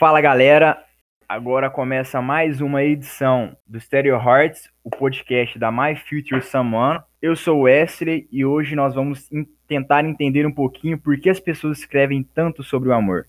Fala galera, agora começa mais uma edição do Stereo Hearts, o podcast da My Future Someone. Eu sou o Wesley e hoje nós vamos tentar entender um pouquinho por que as pessoas escrevem tanto sobre o amor.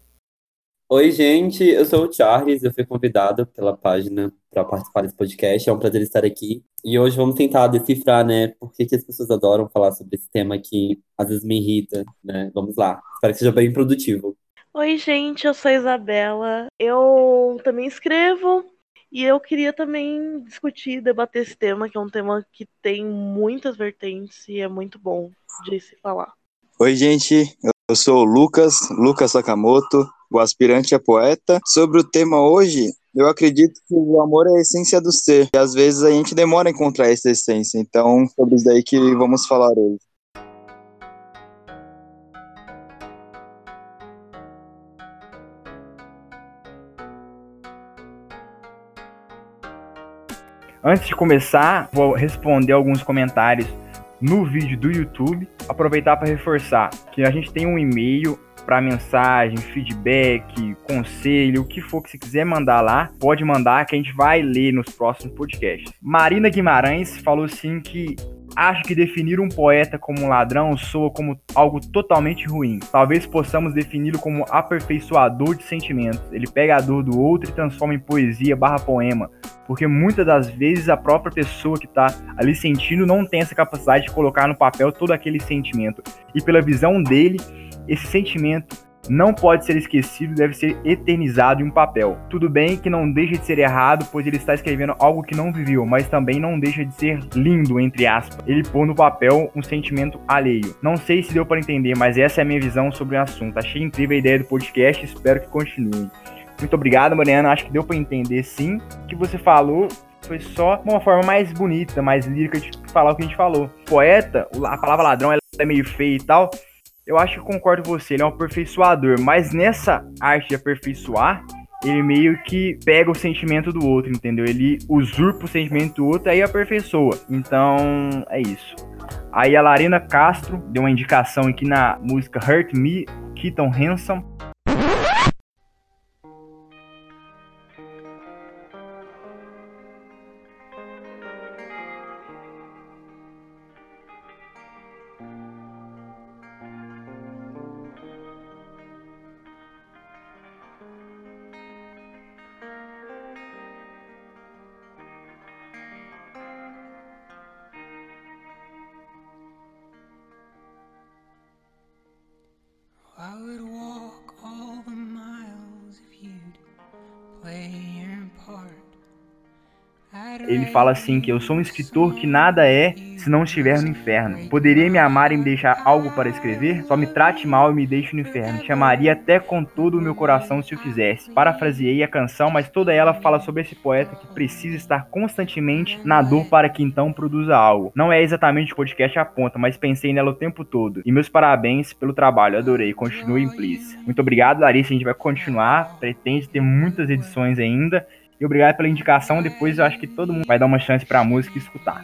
Oi, gente, eu sou o Charles, eu fui convidado pela página para participar desse podcast, é um prazer estar aqui. E hoje vamos tentar decifrar, né, por que, que as pessoas adoram falar sobre esse tema que às vezes me irrita, né? Vamos lá, espero que seja bem produtivo. Oi, gente, eu sou a Isabela. Eu também escrevo e eu queria também discutir, debater esse tema, que é um tema que tem muitas vertentes e é muito bom de se falar. Oi, gente, eu sou o Lucas, Lucas Sakamoto, o aspirante a poeta. Sobre o tema hoje, eu acredito que o amor é a essência do ser. E às vezes a gente demora a encontrar essa essência. Então, sobre isso daí que vamos falar hoje. Antes de começar, vou responder alguns comentários no vídeo do YouTube. Aproveitar para reforçar que a gente tem um e-mail para mensagem, feedback, conselho, o que for que você quiser mandar lá, pode mandar que a gente vai ler nos próximos podcasts. Marina Guimarães falou assim que Acho que definir um poeta como um ladrão soa como algo totalmente ruim. Talvez possamos defini-lo como aperfeiçoador de sentimentos. Ele pega a dor do outro e transforma em poesia barra poema. Porque muitas das vezes a própria pessoa que está ali sentindo não tem essa capacidade de colocar no papel todo aquele sentimento. E pela visão dele, esse sentimento não pode ser esquecido, deve ser eternizado em um papel. Tudo bem que não deixa de ser errado, pois ele está escrevendo algo que não viveu, mas também não deixa de ser lindo, entre aspas. Ele pôr no papel um sentimento alheio. Não sei se deu para entender, mas essa é a minha visão sobre o assunto. Achei incrível a ideia do podcast, espero que continue. Muito obrigado, Mariana. Acho que deu para entender sim. O que você falou foi só uma forma mais bonita, mais lírica de falar o que a gente falou. Poeta, a palavra ladrão ela é meio feia e tal, eu acho que concordo com você, ele é um aperfeiçoador, mas nessa arte de aperfeiçoar, ele meio que pega o sentimento do outro, entendeu? Ele usurpa o sentimento do outro e aperfeiçoa. Então, é isso. Aí a Larina Castro deu uma indicação aqui na música Hurt Me, Keaton Hanson. Fala assim que eu sou um escritor que nada é se não estiver no inferno. Poderia me amar e me deixar algo para escrever? Só me trate mal e me deixe no inferno. Chamaria até com todo o meu coração se eu quisesse. Parafraseei a canção, mas toda ela fala sobre esse poeta que precisa estar constantemente na dor para que então produza algo. Não é exatamente o podcast aponta, mas pensei nela o tempo todo. E meus parabéns pelo trabalho, adorei. Continue, please. Muito obrigado, Larissa. A gente vai continuar. Pretende ter muitas edições ainda. E obrigado pela indicação. Depois eu acho que todo mundo vai dar uma chance pra música escutar.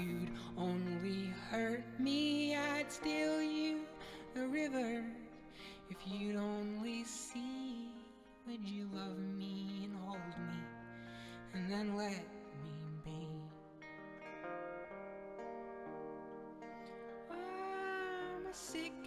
sick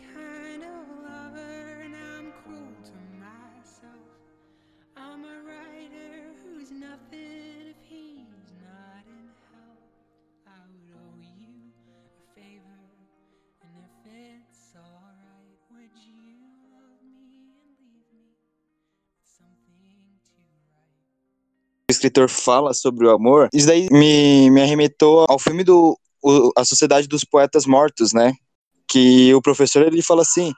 escritor fala sobre o amor. Isso daí me, me arremetou ao filme do o, A Sociedade dos Poetas Mortos, né? Que o professor ele fala assim: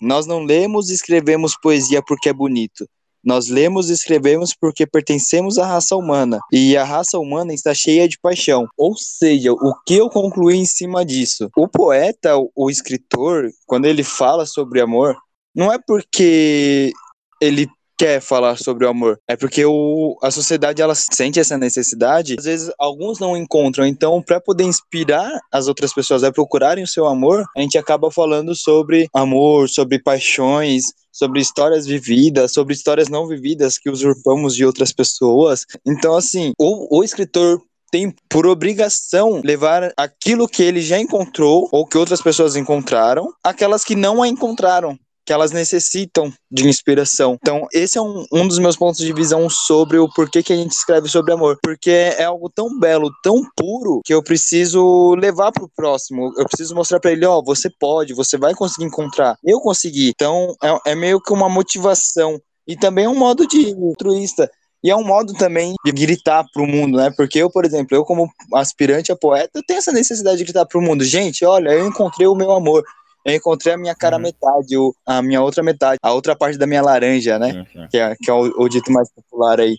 Nós não lemos e escrevemos poesia porque é bonito nós lemos e escrevemos porque pertencemos à raça humana, e a raça humana está cheia de paixão. Ou seja, o que eu concluí em cima disso? O poeta, o escritor, quando ele fala sobre amor, não é porque ele quer falar sobre o amor. É porque o, a sociedade ela sente essa necessidade. Às vezes alguns não encontram. Então, para poder inspirar as outras pessoas a procurarem o seu amor, a gente acaba falando sobre amor, sobre paixões, sobre histórias vividas, sobre histórias não vividas que usurpamos de outras pessoas. Então, assim, o, o escritor tem por obrigação levar aquilo que ele já encontrou ou que outras pessoas encontraram, aquelas que não a encontraram que elas necessitam de inspiração. Então, esse é um, um dos meus pontos de visão sobre o porquê que a gente escreve sobre amor. Porque é algo tão belo, tão puro, que eu preciso levar para o próximo. Eu preciso mostrar para ele: ó, oh, você pode, você vai conseguir encontrar. Eu consegui. Então, é, é meio que uma motivação. E também um modo de altruísta. E é um modo também de gritar pro mundo, né? Porque eu, por exemplo, eu como aspirante a poeta, eu tenho essa necessidade de gritar pro mundo. Gente, olha, eu encontrei o meu amor eu encontrei a minha cara uhum. metade, o, a minha outra metade, a outra parte da minha laranja, né? Sim. Que é, que é o, o, dito mais popular aí.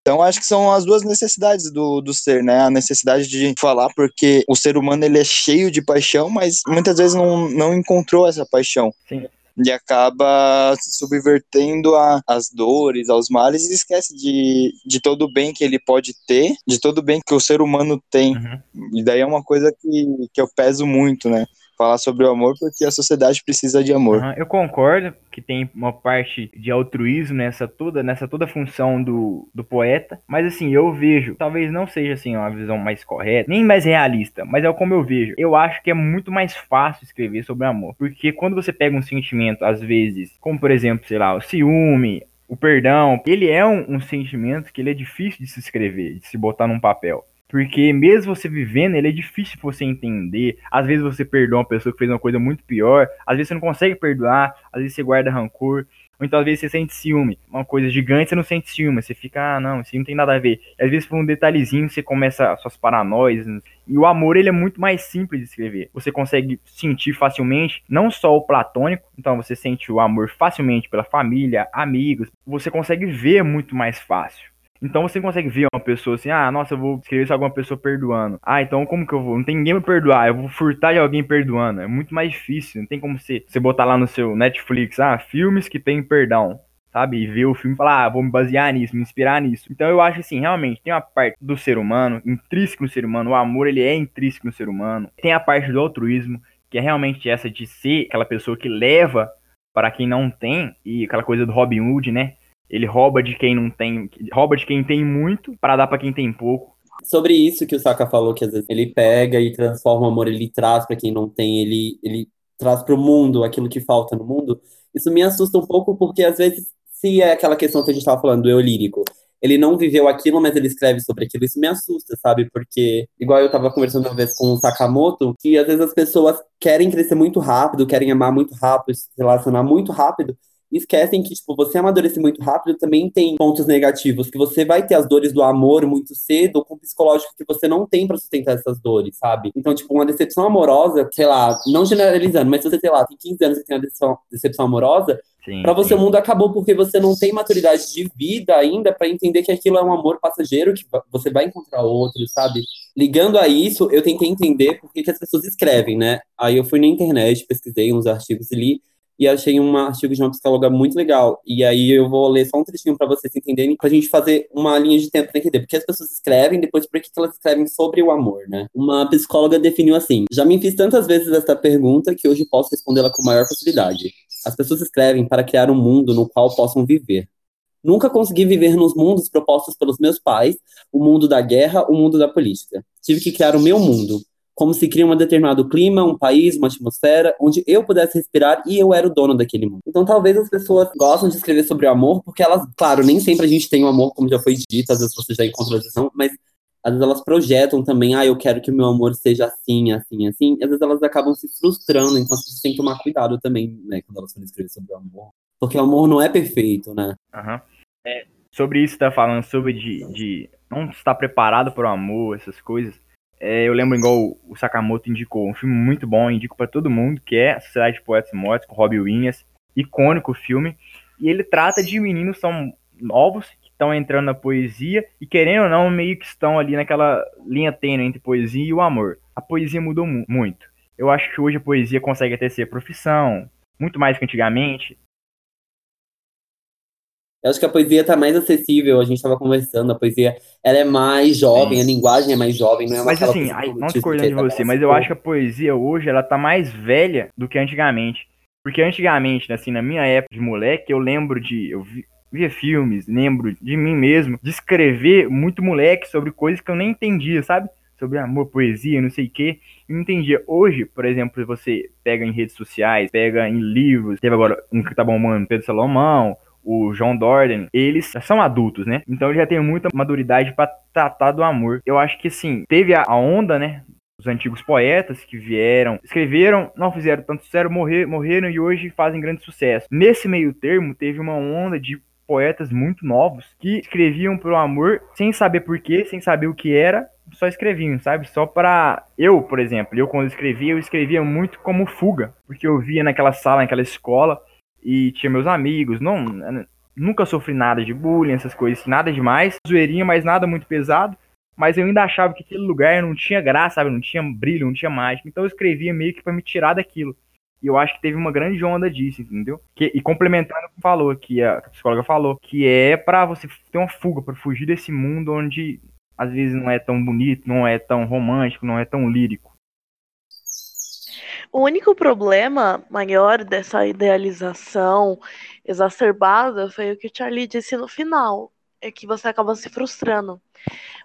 Então, acho que são as duas necessidades do, do ser, né? A necessidade de falar, porque o ser humano ele é cheio de paixão, mas muitas vezes não, não encontrou essa paixão. Sim. E acaba se subvertendo as dores, aos males, e esquece de, de todo o bem que ele pode ter, de todo o bem que o ser humano tem. Uhum. E daí é uma coisa que, que eu peso muito, né? Falar sobre o amor porque a sociedade precisa de amor. Uhum, eu concordo que tem uma parte de altruísmo nessa toda, nessa toda função do, do poeta, mas assim, eu vejo, talvez não seja assim uma visão mais correta, nem mais realista, mas é como eu vejo. Eu acho que é muito mais fácil escrever sobre amor, porque quando você pega um sentimento, às vezes, como por exemplo, sei lá, o ciúme, o perdão, ele é um, um sentimento que ele é difícil de se escrever, de se botar num papel. Porque mesmo você vivendo, ele é difícil você entender. Às vezes você perdoa uma pessoa que fez uma coisa muito pior. Às vezes você não consegue perdoar. Às vezes você guarda rancor. Ou então às vezes você sente ciúme. Uma coisa gigante você não sente ciúme. Você fica, ah, não, isso não tem nada a ver. E às vezes por um detalhezinho você começa as suas paranoias. E o amor, ele é muito mais simples de escrever. Você consegue sentir facilmente, não só o platônico. Então você sente o amor facilmente pela família, amigos. Você consegue ver muito mais fácil. Então você consegue ver uma pessoa assim, ah, nossa, eu vou escrever isso alguma pessoa perdoando. Ah, então como que eu vou? Não tem ninguém me perdoar, eu vou furtar de alguém perdoando. É muito mais difícil, não tem como você, você botar lá no seu Netflix, ah, filmes que tem perdão. Sabe, e ver o filme e falar, ah, vou me basear nisso, me inspirar nisso. Então eu acho assim, realmente, tem uma parte do ser humano, intrínseco no ser humano, o amor ele é intrínseco no ser humano. Tem a parte do altruísmo, que é realmente essa de ser aquela pessoa que leva para quem não tem, e aquela coisa do Robin Hood, né? Ele rouba de quem não tem, rouba de quem tem muito para dar para quem tem pouco. Sobre isso que o Saka falou, que às vezes ele pega e transforma o amor, ele traz para quem não tem, ele, ele traz para o mundo aquilo que falta no mundo. Isso me assusta um pouco porque às vezes, se é aquela questão que a gente estava falando do eu lírico, ele não viveu aquilo, mas ele escreve sobre aquilo. Isso me assusta, sabe? Porque, igual eu tava conversando uma vez com o Sakamoto, que às vezes as pessoas querem crescer muito rápido, querem amar muito rápido, se relacionar muito rápido, esquecem que, tipo, você amadurecer muito rápido também tem pontos negativos, que você vai ter as dores do amor muito cedo, com o psicológico que você não tem para sustentar essas dores, sabe? Então, tipo, uma decepção amorosa, sei lá, não generalizando, mas se você, sei lá, tem 15 anos e tem uma decepção, decepção amorosa, para você o mundo acabou porque você não tem maturidade de vida ainda para entender que aquilo é um amor passageiro, que você vai encontrar outro, sabe? Ligando a isso, eu tentei entender por que, que as pessoas escrevem, né? Aí eu fui na internet, pesquisei uns artigos e li e achei um artigo de uma psicóloga muito legal. E aí eu vou ler só um trechinho para vocês entenderem, pra gente fazer uma linha de tempo pra entender. Porque as pessoas escrevem, depois por que elas escrevem sobre o amor, né? Uma psicóloga definiu assim: Já me fiz tantas vezes essa pergunta que hoje posso respondê-la com maior facilidade. As pessoas escrevem para criar um mundo no qual possam viver. Nunca consegui viver nos mundos propostos pelos meus pais, o mundo da guerra, o mundo da política. Tive que criar o meu mundo, como se cria um determinado clima, um país, uma atmosfera, onde eu pudesse respirar e eu era o dono daquele mundo. Então talvez as pessoas gostam de escrever sobre o amor, porque elas, claro, nem sempre a gente tem o amor, como já foi dito, às vezes você já encontra a visão, mas às vezes elas projetam também, ah, eu quero que o meu amor seja assim, assim, assim, às vezes elas acabam se frustrando, então as pessoas têm que tomar cuidado também, né, quando elas forem escrever sobre o amor. Porque o amor não é perfeito, né? Uhum. É, sobre isso, tá falando sobre de, de não estar preparado para o amor, essas coisas. É, eu lembro igual o Sakamoto indicou, um filme muito bom, indico para todo mundo, que é Sociedade de Poetas Mortos, com Robbie Williams, icônico filme, e ele trata de meninos são novos, que estão entrando na poesia, e querendo ou não, meio que estão ali naquela linha tênue entre poesia e o amor. A poesia mudou mu muito. Eu acho que hoje a poesia consegue até ser profissão, muito mais que antigamente, eu acho que a poesia está mais acessível, a gente estava conversando, a poesia ela é mais jovem, Sim. a linguagem é mais jovem, não é Mas assim, aí, não discordando de você, mas eu acho que a poesia hoje ela tá mais velha do que antigamente. Porque antigamente, assim, na minha época de moleque, eu lembro de. Eu vi, via filmes, lembro de mim mesmo, de escrever muito moleque sobre coisas que eu nem entendia, sabe? Sobre amor, poesia, não sei o quê. Eu não entendia. Hoje, por exemplo, você pega em redes sociais, pega em livros, teve agora um que tá bombando, Pedro Salomão, o John Dorden, eles são adultos, né? Então já tem muita maturidade para tratar do amor. Eu acho que assim, teve a onda, né? Os antigos poetas que vieram, escreveram, não fizeram tanto sucesso, morrer, morreram e hoje fazem grande sucesso. Nesse meio termo, teve uma onda de poetas muito novos que escreviam pro amor sem saber porquê, sem saber o que era, só escreviam, sabe? Só para eu, por exemplo, eu quando escrevia, eu escrevia muito como fuga, porque eu via naquela sala, naquela escola e tinha meus amigos, não nunca sofri nada de bullying, essas coisas, nada demais, zoeirinha, mas nada muito pesado. Mas eu ainda achava que aquele lugar não tinha graça, sabe? Não tinha brilho, não tinha mágica. Então eu escrevia meio que para me tirar daquilo. E eu acho que teve uma grande onda disso, entendeu? Que, e complementando o que falou, a, que a psicóloga falou, que é para você ter uma fuga, para fugir desse mundo onde às vezes não é tão bonito, não é tão romântico, não é tão lírico. O único problema maior dessa idealização exacerbada foi o que o Charlie disse no final, é que você acaba se frustrando.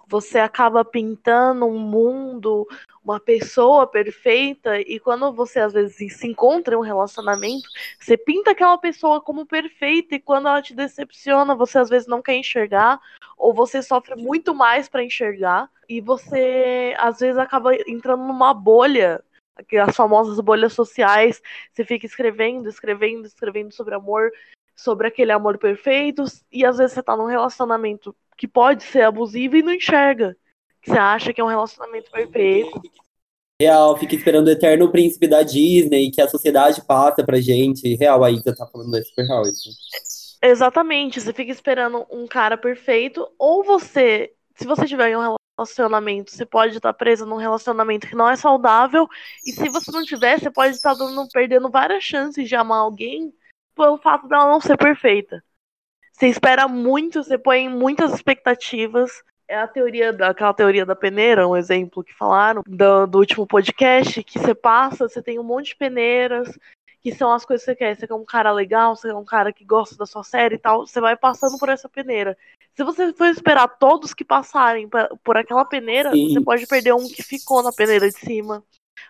Você acaba pintando um mundo, uma pessoa perfeita, e quando você às vezes se encontra em um relacionamento, você pinta aquela pessoa como perfeita, e quando ela te decepciona, você às vezes não quer enxergar, ou você sofre muito mais para enxergar, e você às vezes acaba entrando numa bolha as famosas bolhas sociais, você fica escrevendo, escrevendo, escrevendo sobre amor, sobre aquele amor perfeito, e às vezes você tá num relacionamento que pode ser abusivo e não enxerga. Que você acha que é um relacionamento perfeito. Real, fica esperando o eterno príncipe da Disney que a sociedade passa pra gente. Real, aí você tá falando é super real isso. Exatamente, você fica esperando um cara perfeito, ou você, se você tiver em um relacionamento, você pode estar presa num relacionamento que não é saudável, e se você não tiver, você pode estar dando, perdendo várias chances de amar alguém pelo fato dela não ser perfeita. Você espera muito, você põe muitas expectativas. É a teoria, aquela teoria da peneira, um exemplo que falaram do, do último podcast, que você passa, você tem um monte de peneiras, que são as coisas que você quer. Você quer um cara legal, você quer um cara que gosta da sua série e tal, você vai passando por essa peneira. Se você for esperar todos que passarem por aquela peneira, Sim. você pode perder um que ficou na peneira de cima,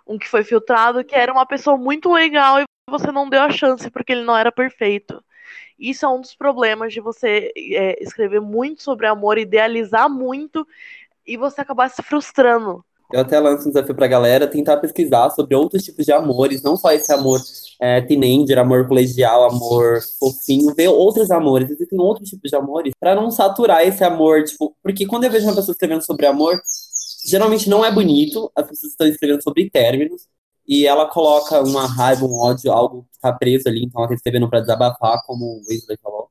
um que foi filtrado, que era uma pessoa muito legal e você não deu a chance porque ele não era perfeito. Isso é um dos problemas de você é, escrever muito sobre amor, idealizar muito e você acabar se frustrando. Eu até lanço um desafio pra galera tentar pesquisar sobre outros tipos de amores, não só esse amor é, teenager, amor colegial, amor fofinho, ver outros amores. Existem outros tipos de amores para não saturar esse amor, tipo, porque quando eu vejo uma pessoa escrevendo sobre amor, geralmente não é bonito, as pessoas estão escrevendo sobre términos, e ela coloca uma raiva, um ódio, algo que tá preso ali, então ela tá escrevendo pra desabafar, como o Weasley falou.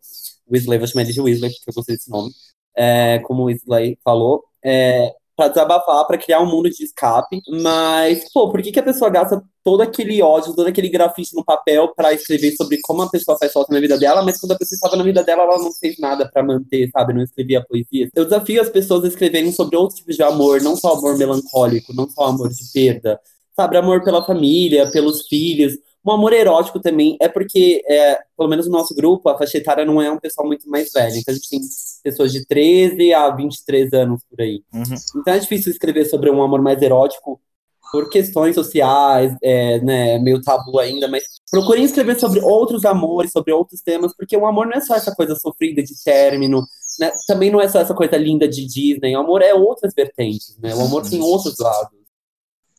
Weasley, vou chamar ele de Weasley, porque eu gostei desse nome. É, como o Weasley falou. É, para desabafar, para criar um mundo de escape. Mas, pô, por que, que a pessoa gasta todo aquele ódio, todo aquele grafite no papel para escrever sobre como a pessoa faz falta na vida dela, mas quando a pessoa estava na vida dela, ela não fez nada para manter, sabe? Não escrevia poesia. Eu desafio as pessoas a escreverem sobre outros tipos de amor, não só amor melancólico, não só amor de perda, sabe? Amor pela família, pelos filhos. Um amor erótico também é porque, é, pelo menos no nosso grupo, a faixa etária não é um pessoal muito mais velho. Então a gente tem pessoas de 13 a 23 anos por aí. Uhum. Então é difícil escrever sobre um amor mais erótico por questões sociais, é, né, meio tabu ainda, mas procurem escrever sobre outros amores, sobre outros temas, porque o amor não é só essa coisa sofrida de término, né, também não é só essa coisa linda de Disney, o amor é outras vertentes, né, o amor tem outros lados.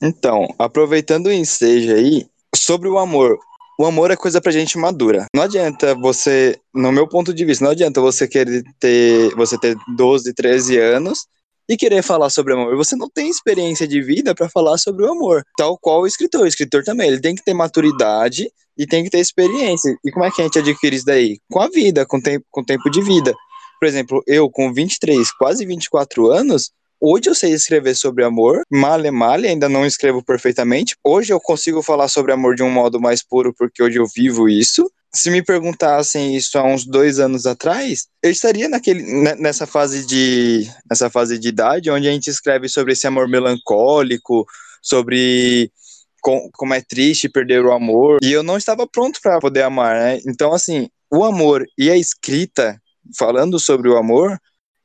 Então, aproveitando o ensejo aí, sobre o amor. O amor é coisa pra gente madura. Não adianta você, no meu ponto de vista, não adianta você querer ter, você ter 12, 13 anos e querer falar sobre amor. Você não tem experiência de vida para falar sobre o amor. Tal qual o escritor. O escritor também, ele tem que ter maturidade e tem que ter experiência. E como é que a gente adquire isso daí? Com a vida, com tempo, com tempo de vida. Por exemplo, eu com 23, quase 24 anos, Hoje eu sei escrever sobre amor, male male, ainda não escrevo perfeitamente. Hoje eu consigo falar sobre amor de um modo mais puro porque hoje eu vivo isso. Se me perguntassem isso há uns dois anos atrás, eu estaria naquele, nessa fase de nessa fase de idade onde a gente escreve sobre esse amor melancólico, sobre com, como é triste perder o amor. E eu não estava pronto para poder amar, né? Então, assim, o amor e a escrita, falando sobre o amor,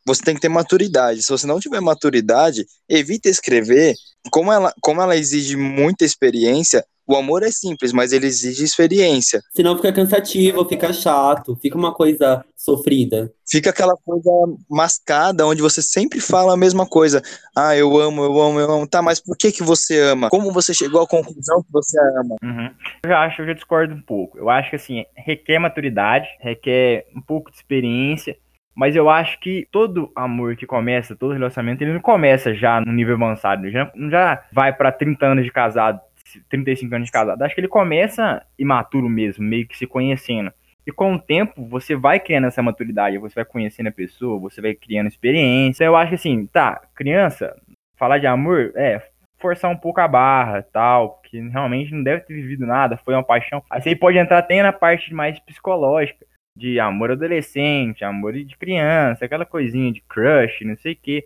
você tem que ter maturidade. Se você não tiver maturidade, evite escrever. Como ela, como ela exige muita experiência, o amor é simples, mas ele exige experiência. Senão fica cansativo, fica chato, fica uma coisa sofrida. Fica aquela coisa mascada, onde você sempre fala a mesma coisa. Ah, eu amo, eu amo, eu amo. Tá, mas por que que você ama? Como você chegou à conclusão que você ama? Uhum. Eu já acho, eu já discordo um pouco. Eu acho que assim, requer maturidade, requer um pouco de experiência. Mas eu acho que todo amor que começa, todo relacionamento, ele não começa já no nível avançado. Ele já, já vai para 30 anos de casado, 35 anos de casado. Acho que ele começa imaturo mesmo, meio que se conhecendo. E com o tempo, você vai criando essa maturidade, você vai conhecendo a pessoa, você vai criando experiência. Eu acho que assim, tá, criança, falar de amor, é, forçar um pouco a barra tal, porque realmente não deve ter vivido nada, foi uma paixão. Aí você pode entrar até na parte mais psicológica, de amor adolescente, amor de criança, aquela coisinha de crush, não sei o quê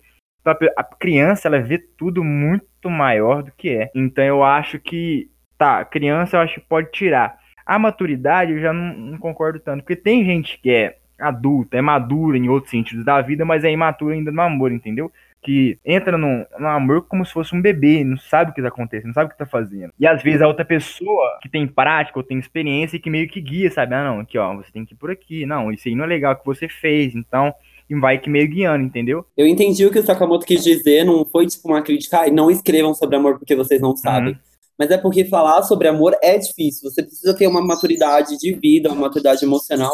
a criança ela vê tudo muito maior do que é. Então eu acho que tá, criança eu acho que pode tirar. A maturidade eu já não, não concordo tanto, porque tem gente que é adulta, é madura em outros sentidos da vida, mas é imatura ainda no amor, entendeu? Que entra no, no amor como se fosse um bebê, não sabe o que tá acontecendo, não sabe o que tá fazendo. E às vezes a outra pessoa que tem prática ou tem experiência e que meio que guia, sabe? Ah, não, aqui ó, você tem que ir por aqui. Não, isso aí não é legal que você fez, então e vai que meio guiando, entendeu? Eu entendi o que o Sakamoto quis dizer, não foi tipo uma crítica, ah, não escrevam sobre amor porque vocês não sabem. Uhum. Mas é porque falar sobre amor é difícil. Você precisa ter uma maturidade de vida, uma maturidade emocional.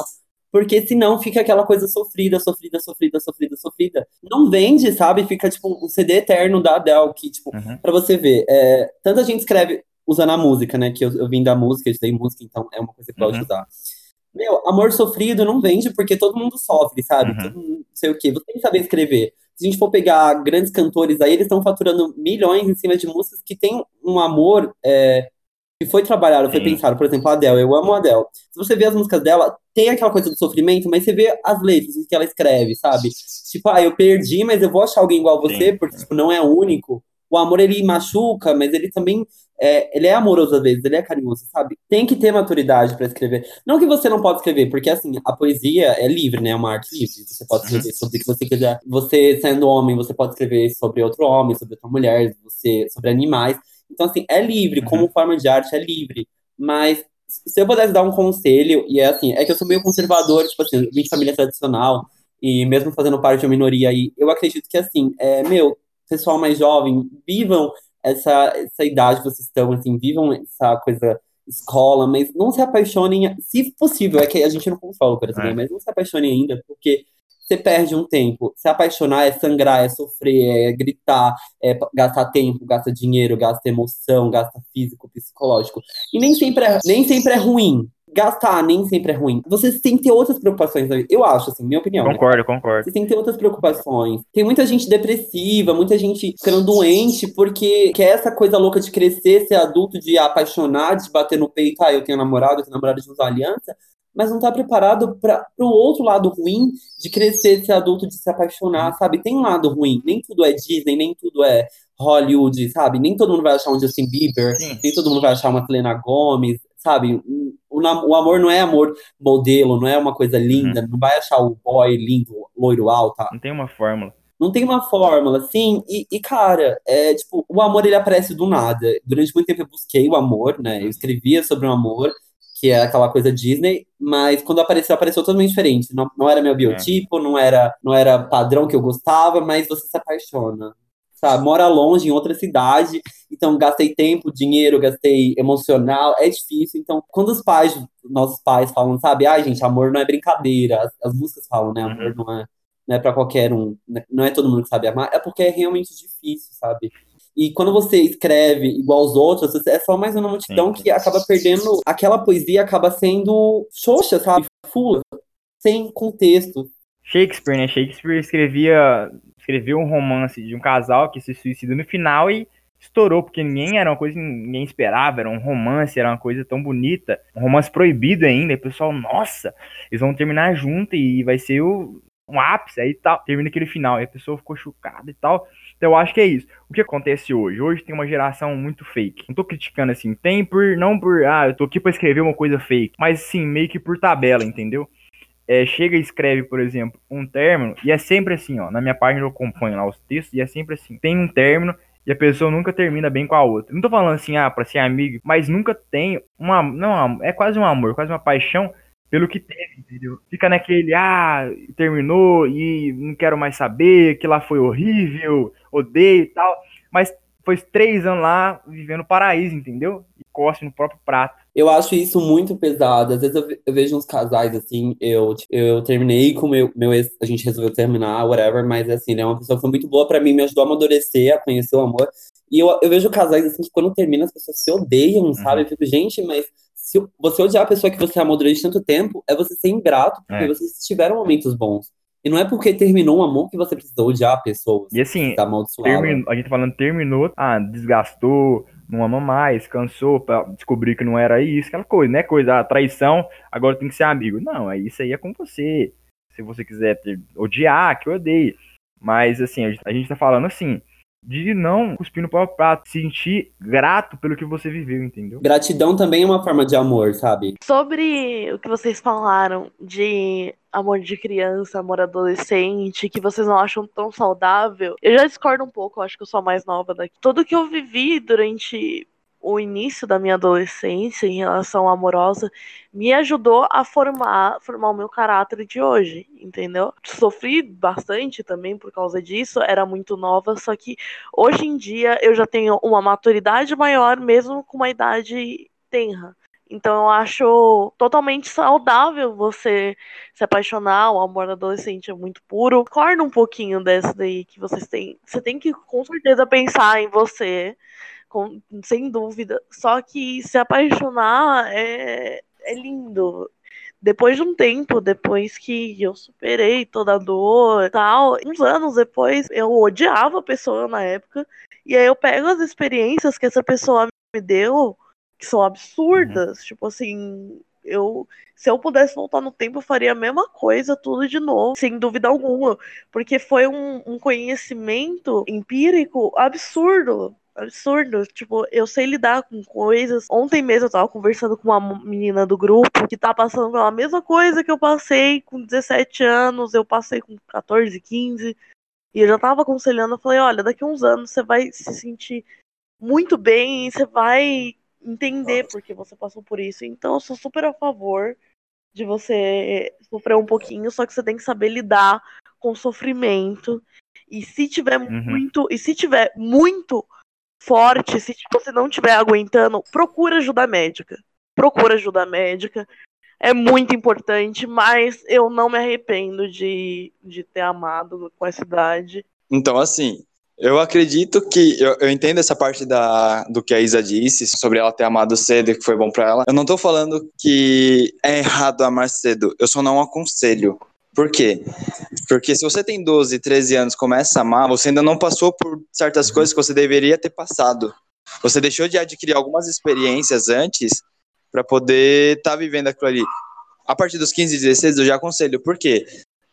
Porque senão fica aquela coisa sofrida, sofrida, sofrida, sofrida, sofrida. Não vende, sabe? Fica tipo um CD eterno da Adele, que, tipo, uhum. pra você ver, é, tanta gente escreve usando a música, né? Que eu, eu vim da música, eu estudei música, então é uma coisa que uhum. de usar. Meu, amor sofrido não vende porque todo mundo sofre, sabe? Uhum. Todo mundo, não sei o quê. Você tem que saber escrever. Se a gente for pegar grandes cantores aí, eles estão faturando milhões em cima de músicas que tem um amor é, que foi trabalhado, foi Sim. pensado. Por exemplo, a Adele, eu amo a Adele. Se você vê as músicas dela, tem aquela coisa do sofrimento, mas você vê as letras que ela escreve, sabe? Tipo, ah, eu perdi, mas eu vou achar alguém igual a você, Sim. porque tipo, não é único o amor ele machuca, mas ele também é, ele é amoroso às vezes, ele é carinhoso, sabe? Tem que ter maturidade para escrever. Não que você não pode escrever, porque assim, a poesia é livre, né? É uma arte livre. Você pode escrever sobre o que você quiser. Você, sendo homem, você pode escrever sobre outro homem, sobre outra mulher, você, sobre animais. Então, assim, é livre, como uhum. forma de arte é livre. Mas se eu pudesse dar um conselho, e é assim, é que eu sou meio conservador, tipo assim, vim de família tradicional, e mesmo fazendo parte de uma minoria aí, eu acredito que assim, é, meu, pessoal mais jovem, vivam essa, essa idade que vocês estão, assim, vivam essa coisa escola, mas não se apaixonem, se possível, é que a gente não controla o coração, é. mas não se apaixonem ainda, porque você perde um tempo. Se apaixonar é sangrar, é sofrer, é gritar, é gastar tempo, gasta dinheiro, gasta emoção, gasta físico, psicológico. E nem sempre é, nem sempre é ruim gastar nem sempre é ruim. Vocês têm que ter outras preocupações. Eu acho, assim, minha opinião. Né? Concordo, né? concordo. Vocês têm que ter outras preocupações. Tem muita gente depressiva, muita gente ficando doente porque quer essa coisa louca de crescer, ser adulto, de apaixonar, de bater no peito. Ah, eu tenho namorado, eu tenho namorado de usar aliança. Mas não tá preparado para o outro lado ruim de crescer, ser adulto, de se apaixonar, sabe? Tem um lado ruim. Nem tudo é Disney, nem tudo é Hollywood, sabe? Nem todo mundo vai achar um Justin Bieber, Sim. nem todo mundo vai achar uma Selena Gomez, sabe? O, o, amor não é amor modelo, não é uma coisa linda, uhum. não vai achar o boy lindo, loiro alto. Tá? Não tem uma fórmula. Não tem uma fórmula, sim. E, e, cara, é tipo, o amor ele aparece do nada. Durante muito tempo eu busquei o amor, né? Eu escrevia sobre o amor, que é aquela coisa Disney, mas quando apareceu, apareceu totalmente diferente. Não, não era meu biotipo, é. não era não era padrão que eu gostava, mas você se apaixona sabe? Mora longe, em outra cidade, então gastei tempo, dinheiro, gastei emocional, é difícil. Então, quando os pais, nossos pais falam, sabe, ai, ah, gente, amor não é brincadeira, as, as músicas falam, né, amor uhum. não é, não é pra qualquer um, né, não é todo mundo que sabe amar, é porque é realmente difícil, sabe? E quando você escreve igual os outros, é só mais uma multidão Sim. que acaba perdendo. Aquela poesia acaba sendo xoxa, sabe? Fula, sem contexto. Shakespeare, né? Shakespeare escrevia escreveu um romance de um casal que se suicida no final e estourou, porque ninguém era uma coisa que ninguém esperava, era um romance, era uma coisa tão bonita, um romance proibido ainda, e o pessoal, nossa, eles vão terminar junto e vai ser o um ápice, aí tal, termina aquele final, e a pessoa ficou chocada e tal. Então eu acho que é isso. O que acontece hoje? Hoje tem uma geração muito fake. Não tô criticando assim, tem por, não por, ah, eu tô aqui pra escrever uma coisa fake, mas sim, meio que por tabela, entendeu? É, chega e escreve, por exemplo, um término, e é sempre assim, ó, na minha página eu acompanho lá os textos, e é sempre assim, tem um término, e a pessoa nunca termina bem com a outra. Não tô falando assim, ah, pra ser amigo, mas nunca tem uma, não, é quase um amor, quase uma paixão, pelo que teve, entendeu? Fica naquele, ah, terminou e não quero mais saber, que lá foi horrível, odeio e tal. Mas foi três anos lá vivendo paraíso, entendeu? E cospe no próprio prato. Eu acho isso muito pesado. Às vezes eu, vejo uns casais assim, eu, eu terminei com meu, meu ex, a gente resolveu terminar, whatever, mas assim, ele é uma pessoa que foi muito boa para mim, me ajudou a amadurecer, a conhecer o amor. E eu, eu vejo casais assim que quando termina as pessoas se odeiam, uhum. sabe? Eu fico, gente, mas se você odiar a pessoa que você amou durante tanto tempo, é você ser ingrato, porque é. vocês tiveram momentos bons. E não é porque terminou um amor que você precisa odiar a pessoa. E assim, tá a gente tá falando terminou, ah, desgastou, não ama mais, cansou pra descobrir que não era isso, aquela coisa, né? Coisa, ah, traição, agora tem que ser amigo. Não, é isso aí é com você. Se você quiser ter, odiar, que eu odeie. Mas assim, a gente, a gente tá falando assim, de não cuspir no próprio prato, sentir grato pelo que você viveu, entendeu? Gratidão também é uma forma de amor, sabe? Sobre o que vocês falaram de amor de criança, amor adolescente, que vocês não acham tão saudável, eu já discordo um pouco, eu acho que eu sou a mais nova daqui. Tudo que eu vivi durante o início da minha adolescência em relação amorosa me ajudou a formar, formar o meu caráter de hoje, entendeu? Sofri bastante também por causa disso, era muito nova, só que hoje em dia eu já tenho uma maturidade maior, mesmo com uma idade tenra. Então eu acho totalmente saudável você se apaixonar, o amor adolescente é muito puro. Corna um pouquinho dessa daí que vocês têm. Você tem que com certeza pensar em você com, sem dúvida. Só que se apaixonar é, é lindo. Depois de um tempo, depois que eu superei toda a dor e tal, uns anos depois, eu odiava a pessoa na época. E aí eu pego as experiências que essa pessoa me deu, que são absurdas. Tipo assim, eu se eu pudesse voltar no tempo, eu faria a mesma coisa, tudo de novo, sem dúvida alguma. Porque foi um, um conhecimento empírico absurdo absurdo. Tipo, eu sei lidar com coisas. Ontem mesmo eu tava conversando com uma menina do grupo que tá passando pela mesma coisa que eu passei com 17 anos, eu passei com 14, 15. E eu já tava aconselhando, eu falei, olha, daqui a uns anos você vai se sentir muito bem e você vai entender porque você passou por isso. Então eu sou super a favor de você sofrer um pouquinho, só que você tem que saber lidar com o sofrimento. E se tiver uhum. muito, e se tiver muito forte, se você não estiver aguentando, procura ajuda médica. Procura ajuda médica. É muito importante, mas eu não me arrependo de, de ter amado com essa idade. Então, assim, eu acredito que. Eu, eu, entendo essa parte da, do que a Isa disse sobre ela ter amado cedo e que foi bom para ela. Eu não tô falando que é errado amar cedo, eu só não aconselho. Por quê? Porque se você tem 12, 13 anos começa a amar, você ainda não passou por certas coisas que você deveria ter passado. Você deixou de adquirir algumas experiências antes para poder estar tá vivendo aquilo ali. A partir dos 15, 16, eu já aconselho. Por quê?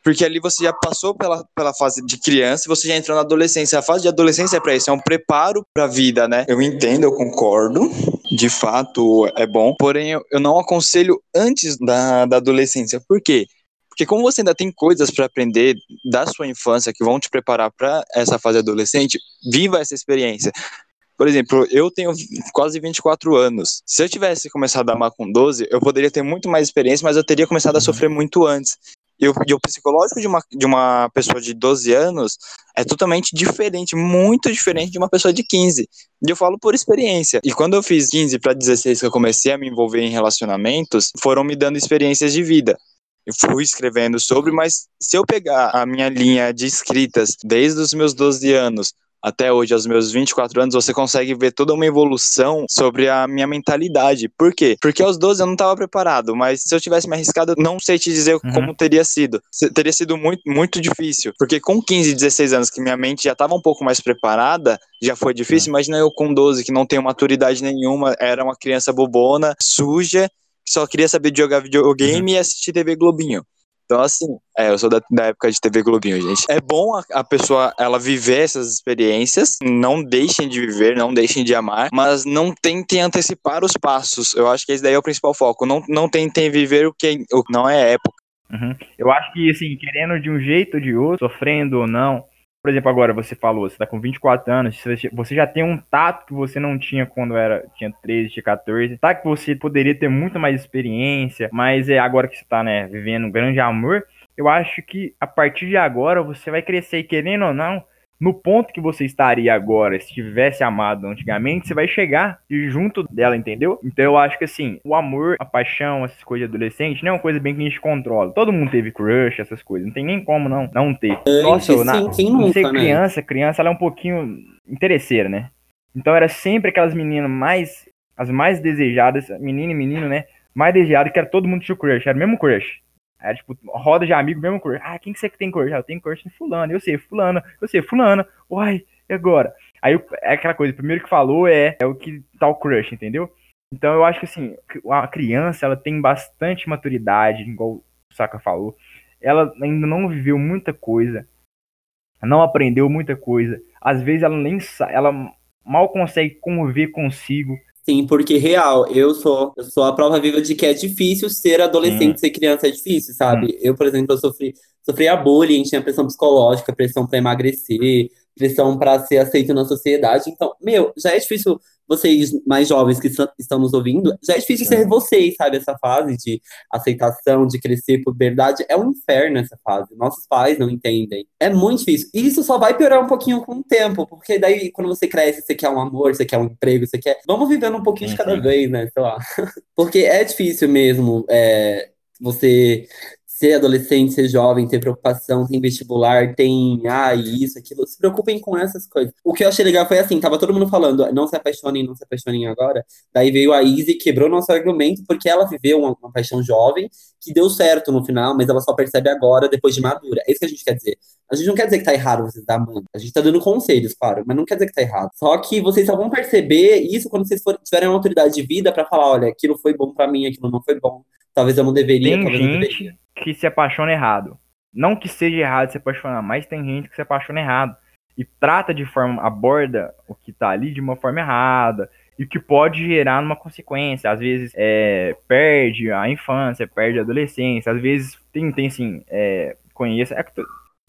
Porque ali você já passou pela, pela fase de criança e você já entrou na adolescência. A fase de adolescência é para isso, é um preparo para a vida, né? Eu entendo, eu concordo. De fato, é bom. Porém, eu, não aconselho antes da, da adolescência. Por quê? Porque como você ainda tem coisas para aprender da sua infância que vão te preparar para essa fase adolescente, viva essa experiência. Por exemplo, eu tenho quase 24 anos. Se eu tivesse começado a amar com 12, eu poderia ter muito mais experiência, mas eu teria começado a sofrer muito antes. E o, e o psicológico de uma, de uma pessoa de 12 anos é totalmente diferente, muito diferente de uma pessoa de 15. E eu falo por experiência. E quando eu fiz 15 para 16 que eu comecei a me envolver em relacionamentos, foram me dando experiências de vida fui escrevendo sobre, mas se eu pegar a minha linha de escritas desde os meus 12 anos até hoje, aos meus 24 anos, você consegue ver toda uma evolução sobre a minha mentalidade. Por quê? Porque aos 12 eu não estava preparado, mas se eu tivesse me arriscado, não sei te dizer uhum. como teria sido. Teria sido muito, muito difícil. Porque com 15, 16 anos, que minha mente já estava um pouco mais preparada, já foi difícil. Uhum. Imagina eu com 12, que não tenho maturidade nenhuma, era uma criança bobona, suja, só queria saber de jogar videogame uhum. e assistir TV Globinho. Então, Então, assim, é, eu sou da, da, época de TV Globinho, gente. É bom a, a, pessoa, ela viver essas experiências, não deixem de viver, não deixem de amar, mas não tentem antecipar os passos. Eu acho que esse daí é o principal foco. Não, não tentem viver o que, o que não é época. Uhum. Eu acho que, assim, querendo de um jeito ou de outro, sofrendo ou não, por exemplo, agora você falou, você tá com 24 anos, você já tem um tato que você não tinha quando era tinha 13, tinha 14. Tá que você poderia ter muito mais experiência, mas é agora que você tá, né, vivendo um grande amor, eu acho que a partir de agora você vai crescer querendo ou não, no ponto que você estaria agora, se tivesse amado antigamente, você vai chegar junto dela, entendeu? Então eu acho que assim, o amor, a paixão, essas coisas de adolescente, não é uma coisa bem que a gente controla. Todo mundo teve crush, essas coisas. Não tem nem como não, não ter. Nossa, sim, na, quem nunca, ser né? criança, né? criança ela é um pouquinho interesseira, né? Então era sempre aquelas meninas mais, as mais desejadas, menina e menino, né? Mais desejado que era todo mundo tinha crush, era o mesmo crush. Era tipo, roda de amigo, mesmo crush. Ah, quem que você tem crush? Ah, eu tenho crush em fulano, eu sei, fulano, eu sei, fulano. Uai, e agora? Aí é aquela coisa, o primeiro que falou é, é o que tá o crush, entendeu? Então eu acho que assim, a criança ela tem bastante maturidade, igual o Saka falou. Ela ainda não viveu muita coisa, não aprendeu muita coisa. Às vezes ela nem ela mal consegue conviver consigo. Sim, porque real, eu sou, eu sou a prova viva de que é difícil ser adolescente, hum. ser criança é difícil, sabe? Hum. Eu, por exemplo, eu sofri, sofri a bullying, tinha pressão psicológica, pressão para emagrecer, pressão para ser aceito na sociedade. Então, meu, já é difícil vocês mais jovens que estão nos ouvindo, já é difícil ser vocês, sabe? Essa fase de aceitação, de crescer por verdade, é um inferno essa fase. Nossos pais não entendem. É muito difícil. E isso só vai piorar um pouquinho com o tempo, porque daí, quando você cresce, você quer um amor, você quer um emprego, você quer. Vamos vivendo um pouquinho de cada uhum. vez, né? Sei lá. porque é difícil mesmo. É, você ser adolescente, ser jovem, ter preocupação, tem vestibular, tem ah, isso, aquilo. Se preocupem com essas coisas. O que eu achei legal foi assim, tava todo mundo falando, não se apaixonem, não se apaixonem agora. Daí veio a Izzy, quebrou nosso argumento, porque ela viveu uma, uma paixão jovem, que deu certo no final, mas ela só percebe agora, depois de madura. É isso que a gente quer dizer. A gente não quer dizer que tá errado vocês estar amando. A gente tá dando conselhos, claro, mas não quer dizer que tá errado. Só que vocês só vão perceber isso quando vocês for, tiverem uma autoridade de vida para falar, olha, aquilo foi bom para mim, aquilo não foi bom. Talvez eu não deveria, Tem talvez gente eu deveria que se apaixona errado. Não que seja errado se apaixonar, mas tem gente que se apaixona errado. E trata de forma, aborda o que tá ali de uma forma errada. E que pode gerar uma consequência. Às vezes é, perde a infância, perde a adolescência. Às vezes tem, tem assim, é, conheça. É,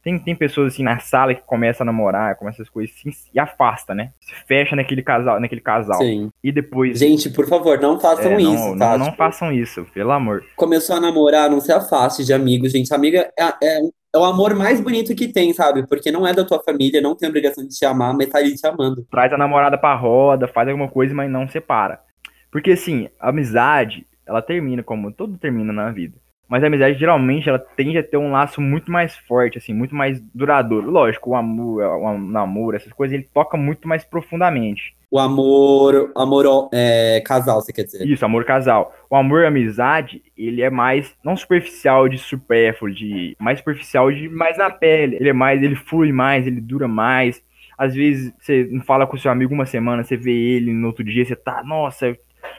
tem, tem pessoas assim na sala que começa a namorar, começa essas coisas assim, e afasta, né? Se fecha naquele casal, naquele casal. Sim. E depois. Gente, por favor, não façam é, isso, não, tá? Não, não tipo, façam isso, pelo amor. Começou a namorar, não se afaste de amigos, gente. Amiga é, é, é, o amor mais bonito que tem, sabe? Porque não é da tua família, não tem obrigação de te amar, mas tá ali te amando. Traz a namorada pra roda, faz alguma coisa, mas não separa. Porque assim, a amizade, ela termina como tudo termina na vida. Mas a amizade geralmente ela tende a ter um laço muito mais forte, assim, muito mais duradouro. Lógico, o amor, o namoro, essas coisas, ele toca muito mais profundamente. O amor, amor é, casal, você quer dizer? Isso, amor casal. O amor amizade, ele é mais não superficial de supérfluo, de mais superficial de mais na pele. Ele é mais, ele flui mais, ele dura mais. Às vezes você não fala com seu amigo uma semana, você vê ele no outro dia, você tá, nossa,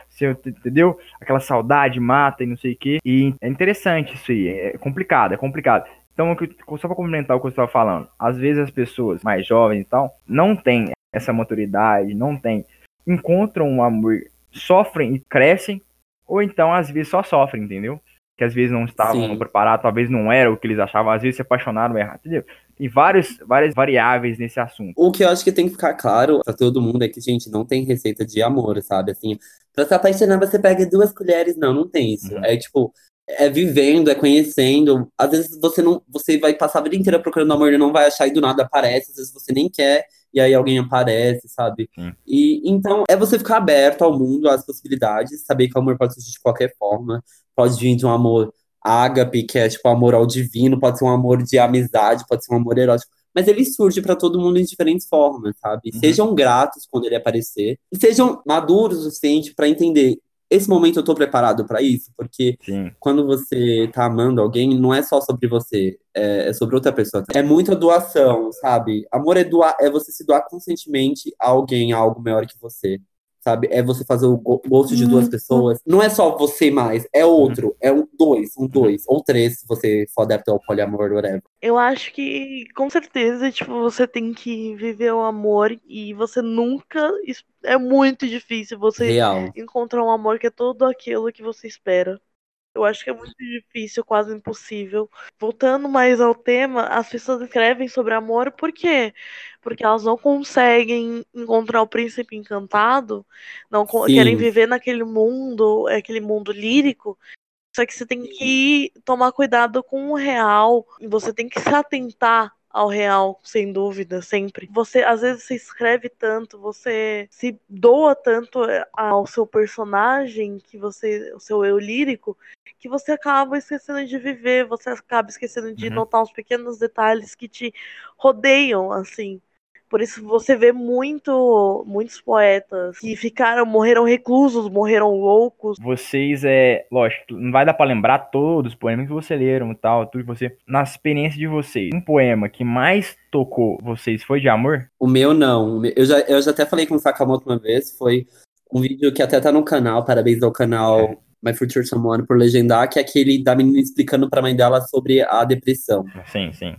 você, entendeu? Aquela saudade mata e não sei o quê. E é interessante isso aí. É complicado, é complicado. Então, só para complementar o que eu estava falando, às vezes as pessoas mais jovens e tal não têm essa maturidade, não têm, encontram um amor, sofrem e crescem, ou então às vezes só sofrem, entendeu? Que às vezes não estavam Sim. preparados, talvez não era o que eles achavam, às vezes se apaixonaram errado, entendeu? Tem vários, várias variáveis nesse assunto. O que eu acho que tem que ficar claro para todo mundo é que, gente, não tem receita de amor, sabe? Assim, pra se apaixonar, você pega duas colheres. Não, não tem isso. Uhum. É tipo, é vivendo, é conhecendo. Às vezes você não, você vai passar a vida inteira procurando amor e não vai achar e do nada aparece. Às vezes você nem quer e aí alguém aparece, sabe? Uhum. E então é você ficar aberto ao mundo, às possibilidades, saber que o amor pode surgir de qualquer forma, pode vir de um amor ágape, que é tipo amor ao divino, pode ser um amor de amizade, pode ser um amor erótico, mas ele surge para todo mundo em diferentes formas, sabe? Uhum. Sejam gratos quando ele aparecer, e sejam maduros o suficiente para entender esse momento eu tô preparado para isso, porque Sim. quando você tá amando alguém, não é só sobre você, é, é, sobre outra pessoa. É muita doação, sabe? Amor é doar, é você se doar conscientemente a alguém, a algo maior que você sabe? É você fazer o go- gosto de duas Uhum. pessoas. Não é só você mais, é outro. É um dois, um dois, ou três, se você for adepto ao poliamor, whatever. Eu acho que, com certeza, tipo, você tem que viver o amor e você nunca. É muito difícil você Real. encontrar um amor que é tudo aquilo que você espera. Eu acho que é muito difícil, quase impossível. Voltando mais ao tema, as pessoas escrevem sobre amor por quê? Porque elas não conseguem encontrar o príncipe encantado, não Sim. querem viver naquele mundo, aquele mundo lírico. Só que você tem que tomar cuidado com o real, e você tem que se atentar ao real, sem dúvida, sempre. Você, às vezes, você escreve tanto, você se doa tanto eh, ao seu personagem, que você, o seu eu lírico, que você acaba esquecendo de viver, você acaba esquecendo de Uhum. notar os pequenos detalhes que te rodeiam, assim. Por isso você vê muito, muitos poetas que ficaram, morreram reclusos, morreram loucos. Vocês, é. Lógico, não vai dar pra lembrar todos os poemas que vocês leram e tal, tudo que você. Na experiência de vocês, um poema que mais tocou vocês foi de amor? O meu não. Eu já, eu já até falei com o Sakamoto uma vez. Foi um vídeo que até tá no canal. Parabéns ao canal My Future Someone por legendar, que é aquele da menina explicando pra mãe dela sobre a depressão. Sim, sim.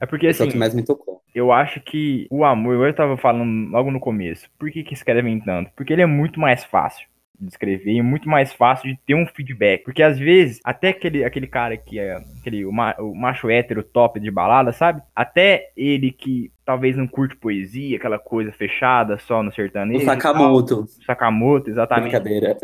É porque Esse é o assim, que mais me tocou. eu acho que o amor, eu tava falando logo no começo, por que, que escrevem tanto? Porque ele é muito mais fácil de escrever e muito mais fácil de ter um feedback. Porque às vezes, até aquele, aquele cara que é aquele, o, ma- o macho hétero top de balada, sabe? Até ele que talvez não curte poesia, aquela coisa fechada só no sertanejo. O e tal, Sakamoto. Sakamoto, exatamente. Brincadeira.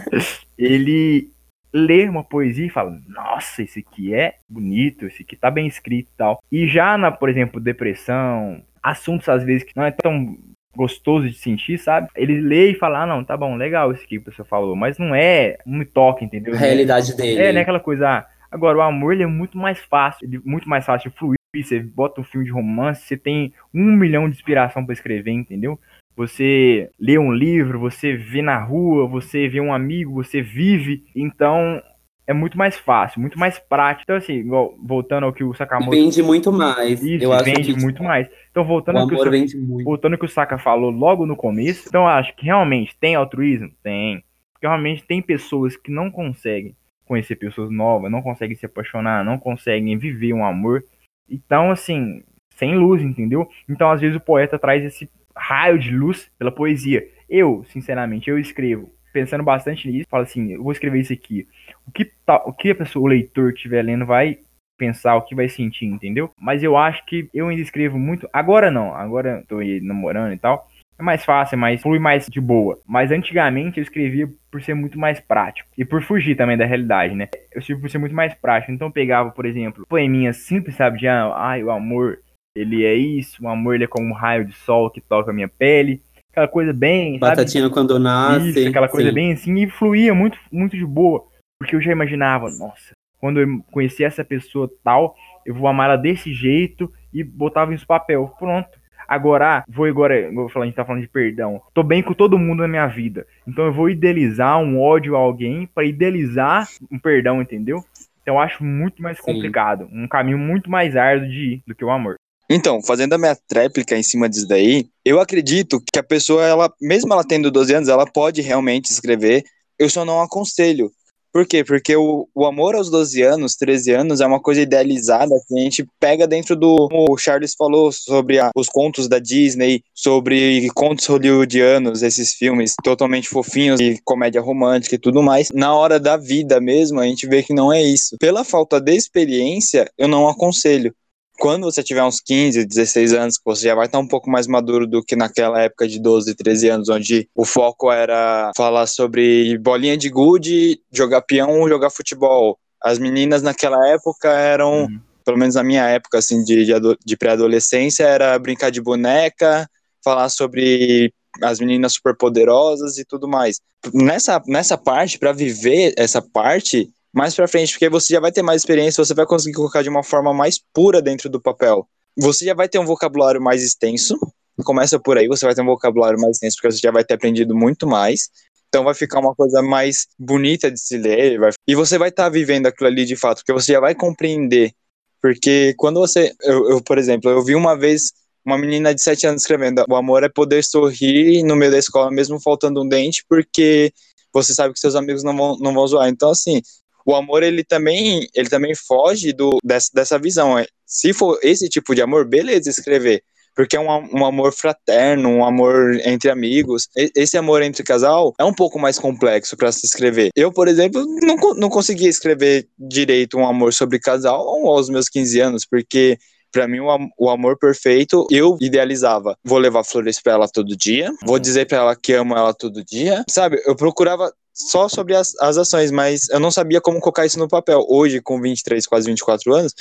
Ele lê uma poesia e fala: Nossa, esse aqui é bonito, esse aqui tá bem escrito e tal. E já na, por exemplo, depressão, assuntos às vezes que não é tão gostoso de sentir, sabe? Ele lê e fala: Ah, não, tá bom, legal isso aqui que pessoa falou, mas não é, me toca, entendeu? A realidade dele. É, né? Aquela coisa. ah, Agora, o amor ele é muito mais fácil, ele é muito mais fácil de fluir. Você bota um filme de romance, você tem um milhão de inspiração pra escrever, entendeu? Você lê um livro, você vê na rua, você vê um amigo, você vive. Então, é muito mais fácil, muito mais prático. Então, assim, igual, voltando ao que o Sakamoto Vende muito mais. disse, eu acho vende muito mais. Então, voltando ao que o vende muito. voltando ao que o Saka falou logo no começo, então eu acho que realmente tem altruísmo? Tem. Porque realmente tem pessoas que não conseguem conhecer pessoas novas, não conseguem se apaixonar, não conseguem viver um amor. Então, assim, sem luz, entendeu? Então, às vezes, o poeta traz esse raio de luz pela poesia. Eu, sinceramente, eu escrevo pensando bastante nisso, falo assim, eu vou escrever isso aqui. O que, tá, o que a pessoa, o leitor estiver lendo vai pensar, o que vai sentir, entendeu? Mas eu acho que eu ainda escrevo muito. Agora não, agora eu tô namorando e tal. É mais fácil, é mais flui mais de boa. Mas antigamente eu escrevia por ser muito mais prático. E por fugir também da realidade, né? Eu escrevi por ser muito mais prático. Então eu pegava, por exemplo, poeminhas simples, sabe? De ah, ai, o amor, ele é isso, o amor ele é como um raio de sol que toca a minha pele. Aquela coisa bem, sabe? Batatinha quando nasce. Isso, aquela coisa sim. bem assim, e fluía muito, muito de boa. Porque eu já imaginava, nossa, quando eu conhecer essa pessoa tal, eu vou amar ela desse jeito e botava isso no papel. Pronto. Agora, ah, vou agora, eu falei, a gente tá falando de perdão. Tô bem com todo mundo na minha vida. Então eu vou idealizar um ódio a alguém para idealizar um perdão, entendeu? Então eu acho muito mais Sim. complicado. Um caminho muito mais árduo de ir do que o amor. Então, fazendo a minha tréplica em cima disso daí, eu acredito que a pessoa, ela, mesmo ela tendo 12 anos, ela pode realmente escrever. Eu só não aconselho. Por quê? Porque o, o amor aos 12 anos, 13 anos, é uma coisa idealizada que a gente pega dentro do. O Charles falou sobre a- os contos da Disney, sobre contos hollywoodianos, esses filmes totalmente fofinhos e comédia romântica e tudo mais. Na hora da vida mesmo, a gente vê que não é isso. Pela falta de experiência, eu não aconselho quando você tiver uns 15, 16 anos, que você já vai estar um pouco mais maduro do que naquela época de 12, 13 anos, onde o foco era falar sobre bolinha de gude, jogar peão, jogar futebol. As meninas naquela época eram, Uhum. pelo menos na minha época assim de, de, de pré-adolescência, era brincar de boneca, falar sobre as meninas superpoderosas e tudo mais. Nessa, nessa parte, para viver essa parte, mais pra frente, porque você já vai ter mais experiência, você vai conseguir colocar de uma forma mais pura dentro do papel. Você já vai ter um vocabulário mais extenso, começa por aí, você vai ter um vocabulário mais extenso, porque você já vai ter aprendido muito mais. Então vai ficar uma coisa mais bonita de se ler, vai- e você vai estar vivendo aquilo ali de fato, porque você já vai compreender. Porque quando você, eu, eu, por exemplo, eu vi uma vez uma menina de 7 anos escrevendo: o amor é poder sorrir no meio da escola, mesmo faltando um dente, porque você sabe que seus amigos não vão, não vão zoar. Então, assim, o amor ele também ele também foge do dessa, dessa visão. É, se for esse tipo de amor, beleza, escrever. Porque é um, um amor fraterno, um amor entre amigos. Esse amor entre casal é um pouco mais complexo para se escrever. Eu, por exemplo, não, não conseguia escrever direito um amor sobre casal aos meus 15 anos, porque para mim, o, amor perfeito, eu idealizava. Vou levar flores para ela todo dia, vou dizer para ela que amo ela todo dia. Sabe, eu procurava só sobre as, as ações, mas eu não sabia como colocar isso no papel. Hoje, com 23, quase 24 anos,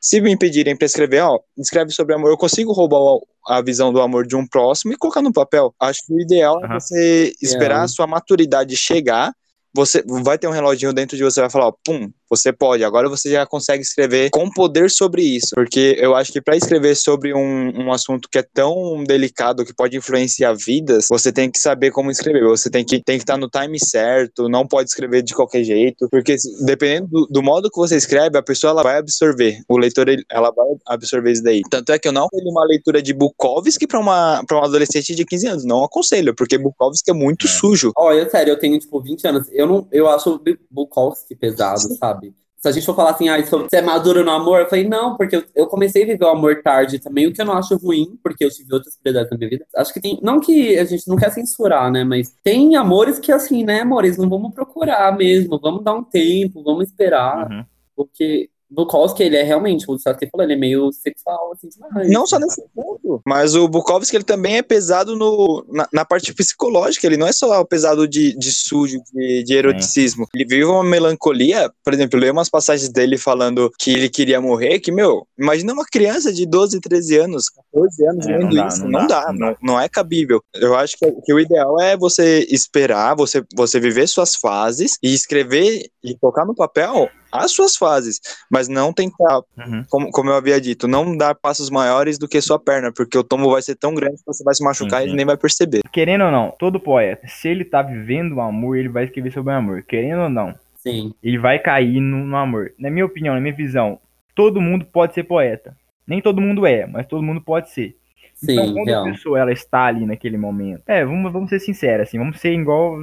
se me pedirem para escrever, ó, escreve sobre amor, eu consigo roubar a visão do amor de um próximo e colocar no papel. Acho que o ideal uhum. é você esperar é. a sua maturidade chegar. Você vai ter um reloginho dentro de você, vai falar, ó, pum, você pode. Agora você já consegue escrever com poder sobre isso. Porque eu acho que para escrever sobre um, um assunto que é tão delicado, que pode influenciar vidas, você tem que saber como escrever. Você tem que tem que estar no time certo, não pode escrever de qualquer jeito. Porque dependendo do, do modo que você escreve, a pessoa ela vai absorver. O leitor ele, ela vai absorver isso daí. Tanto é que eu não aconselho uma leitura de Bukowski para uma, pra uma adolescente de 15 anos. Não aconselho, porque Bukowski é muito é. sujo. Olha, sério, eu tenho tipo 20 anos. Eu não eu acho Bukowski pesado, sabe? Se a gente for falar assim, ah, você é maduro no amor, eu falei, não, porque eu, eu, comecei a viver o amor tarde também, o que eu não acho ruim, porque eu tive outras prioridades na minha vida. Acho que tem. Não que a gente não quer censurar, né? Mas tem amores que, assim, né, amores, não vamos procurar mesmo, vamos dar um tempo, vamos esperar. Uhum. Porque Bukowski, ele é realmente, o que falou, ele é meio sexual, assim, demais. Não só nesse ponto, mas o Bukowski, ele também é pesado no, na, na parte psicológica, ele não é só pesado de, de sujo, de, de eroticismo. É. Ele vive uma melancolia, por exemplo, eu leio umas passagens dele falando que ele queria morrer, que, meu, imagina uma criança de 12, 13 anos, 14 anos é, lendo isso, não, não, dá, não, não, não, é cabível. Eu acho que, que, o ideal é você esperar, você, você viver suas fases e escrever e colocar no papel as suas fases, mas não tentar, uhum. como, como eu havia dito, não dar passos maiores do que sua perna, porque o tombo vai ser tão grande que você vai se machucar uhum. e nem vai perceber. Querendo ou não, todo poeta, se ele tá vivendo o amor, ele vai escrever sobre o amor. Querendo ou não, Sim. ele vai cair no, no amor. Na minha opinião, na minha visão, todo mundo pode ser poeta. Nem todo mundo é, mas todo mundo pode ser. Sim, então, quando real. a pessoa ela está ali naquele momento, é, vamos, vamos ser sinceros, assim, vamos ser igual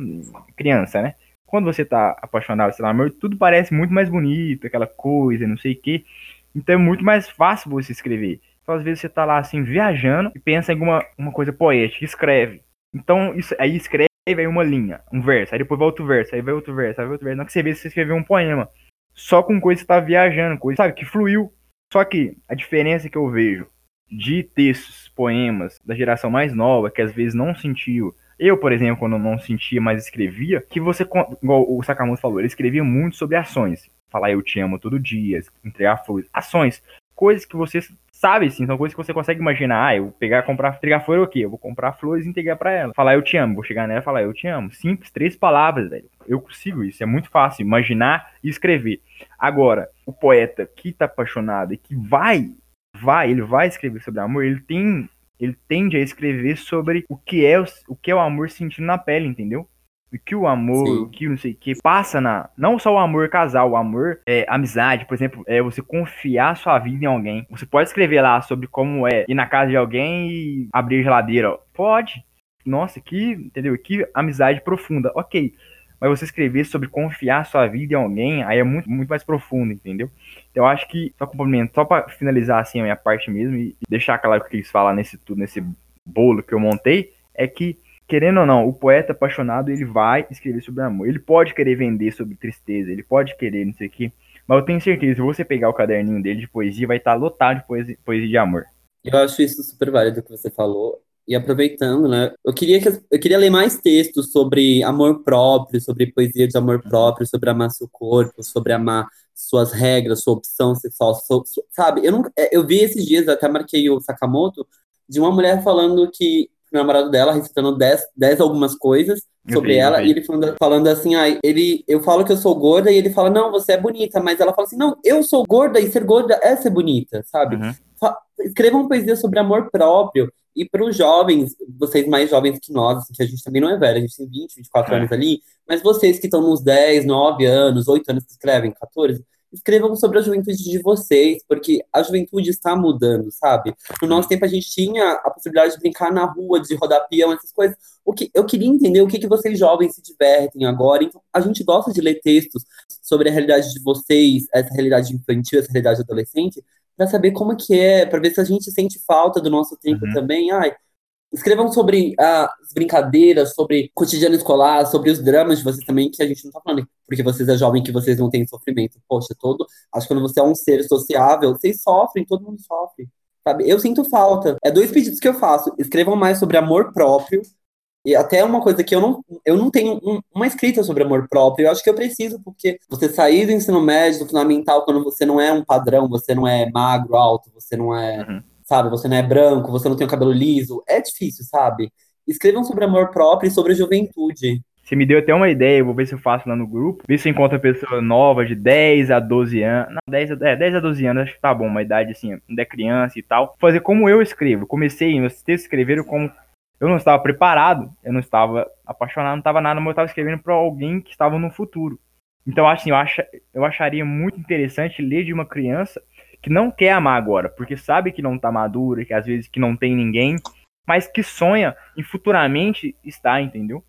criança, né? Quando você tá apaixonado, sei lá, tudo parece muito mais bonito, aquela coisa, não sei o quê. Então é muito mais fácil você escrever. Então, às vezes você tá lá assim, viajando e pensa em alguma uma coisa poética, escreve. Então, isso, aí escreve, aí uma linha, um verso, aí depois vai outro verso, aí vai outro verso, aí vai outro verso. Não que você vê você escreveu um poema. Só com coisa que você tá viajando, coisa, sabe, que fluiu. Só que a diferença que eu vejo de textos, poemas da geração mais nova, que às vezes não sentiu eu, por exemplo, quando não sentia, mas escrevia, que você, igual o Sakamoto falou, ele escrevia muito sobre ações. Falar eu te amo todo dia, entregar flores. Ações. Coisas que você sabe, sim, são coisas que você consegue imaginar. Ah, eu pegar, comprar, entregar flor é o quê? Eu vou comprar flores e entregar para ela. Falar eu te amo, vou chegar nela e falar eu te amo. Simples, três palavras, velho. Eu consigo isso, é muito fácil. Imaginar e escrever. Agora, o poeta que tá apaixonado e que vai, vai, ele vai escrever sobre amor, ele tem ele tende a escrever sobre o que é o, o que é o amor sentindo na pele, entendeu? O que o amor, Sim. o que não sei o que passa na. Não só o amor casal, o amor é amizade, por exemplo, é você confiar sua vida em alguém. Você pode escrever lá sobre como é ir na casa de alguém e abrir a geladeira. Ó. Pode. Nossa, que, entendeu? Que amizade profunda. Ok. Mas você escrever sobre confiar sua vida em alguém, aí é muito, muito mais profundo, entendeu? Então, eu acho que, só complemento, só para finalizar assim a minha parte mesmo e deixar claro o que eles falam nesse, nesse bolo que eu montei, é que, querendo ou não, o poeta apaixonado, ele vai escrever sobre amor. Ele pode querer vender sobre tristeza, ele pode querer não sei o que, mas eu tenho certeza, se você pegar o caderninho dele de poesia, vai estar lotado de poesia, poesia de amor. Eu acho isso super válido que você falou. E aproveitando, né? Eu queria, que, eu queria ler mais textos sobre amor próprio, sobre poesia de amor próprio, sobre amar seu corpo, sobre amar suas regras, sua opção sexual, sua, sua, sabe? Eu, não, é, eu vi esses dias, até marquei o Sakamoto, de uma mulher falando que o namorado dela recitando 10, dez algumas coisas sobre vi, ela, e ele falando, falando assim, ah, ele, eu falo que eu sou gorda, e ele fala, não, você é bonita, mas ela fala assim, não, eu sou gorda, e ser gorda é ser bonita, sabe? Uhum. Escrevam poesia sobre amor próprio, e para os jovens, vocês mais jovens que nós, assim, que a gente também não é velho, a gente tem 20, 24 é. anos ali, mas vocês que estão nos 10, 9 anos, 8 anos que escrevem, 14, escrevam sobre a juventude de vocês, porque a juventude está mudando, sabe? No nosso tempo a gente tinha a possibilidade de brincar na rua, de rodar peão, essas coisas. O que eu queria entender o que, que vocês jovens se divertem agora. Então, a gente gosta de ler textos sobre a realidade de vocês, essa realidade infantil, essa realidade adolescente, para saber como que é, para ver se a gente sente falta do nosso tempo Uhum. também. Ai, Escrevam sobre ah, as brincadeiras, sobre cotidiano escolar, sobre os dramas de vocês também, que a gente não tá falando, porque vocês é jovem que vocês não têm sofrimento. Poxa, todo. Acho que quando você é um ser sociável, vocês sofrem, todo mundo sofre. Sabe? Eu sinto falta. É dois pedidos que eu faço. Escrevam mais sobre amor próprio. E até uma coisa que eu não, eu não tenho um- uma escrita sobre amor próprio. Eu acho que eu preciso, porque você sair do ensino médio, do fundamental, quando você não é um padrão, você não é magro, alto, você não é Uhum. sabe? Você não é branco, você não tem o cabelo liso. É difícil, sabe? Escrevam sobre amor próprio e sobre juventude. Você me deu até uma ideia, eu vou ver se eu faço lá no grupo. Ver se eu encontro pessoa nova de 10 a 12 anos. Não, 10 a, é, 10 a 12 anos, acho que tá bom, uma idade assim, ainda é criança e tal. Fazer como eu escrevo. Comecei, meus textos escreveram como. Eu não estava preparado, eu não estava apaixonado, não estava nada, mas eu estava escrevendo para alguém que estava no futuro. Então, assim, eu, acha, eu acharia muito interessante ler de uma criança que não quer amar agora, porque sabe que não tá madura, que às vezes que não tem ninguém, mas que sonha em futuramente estar, entendeu?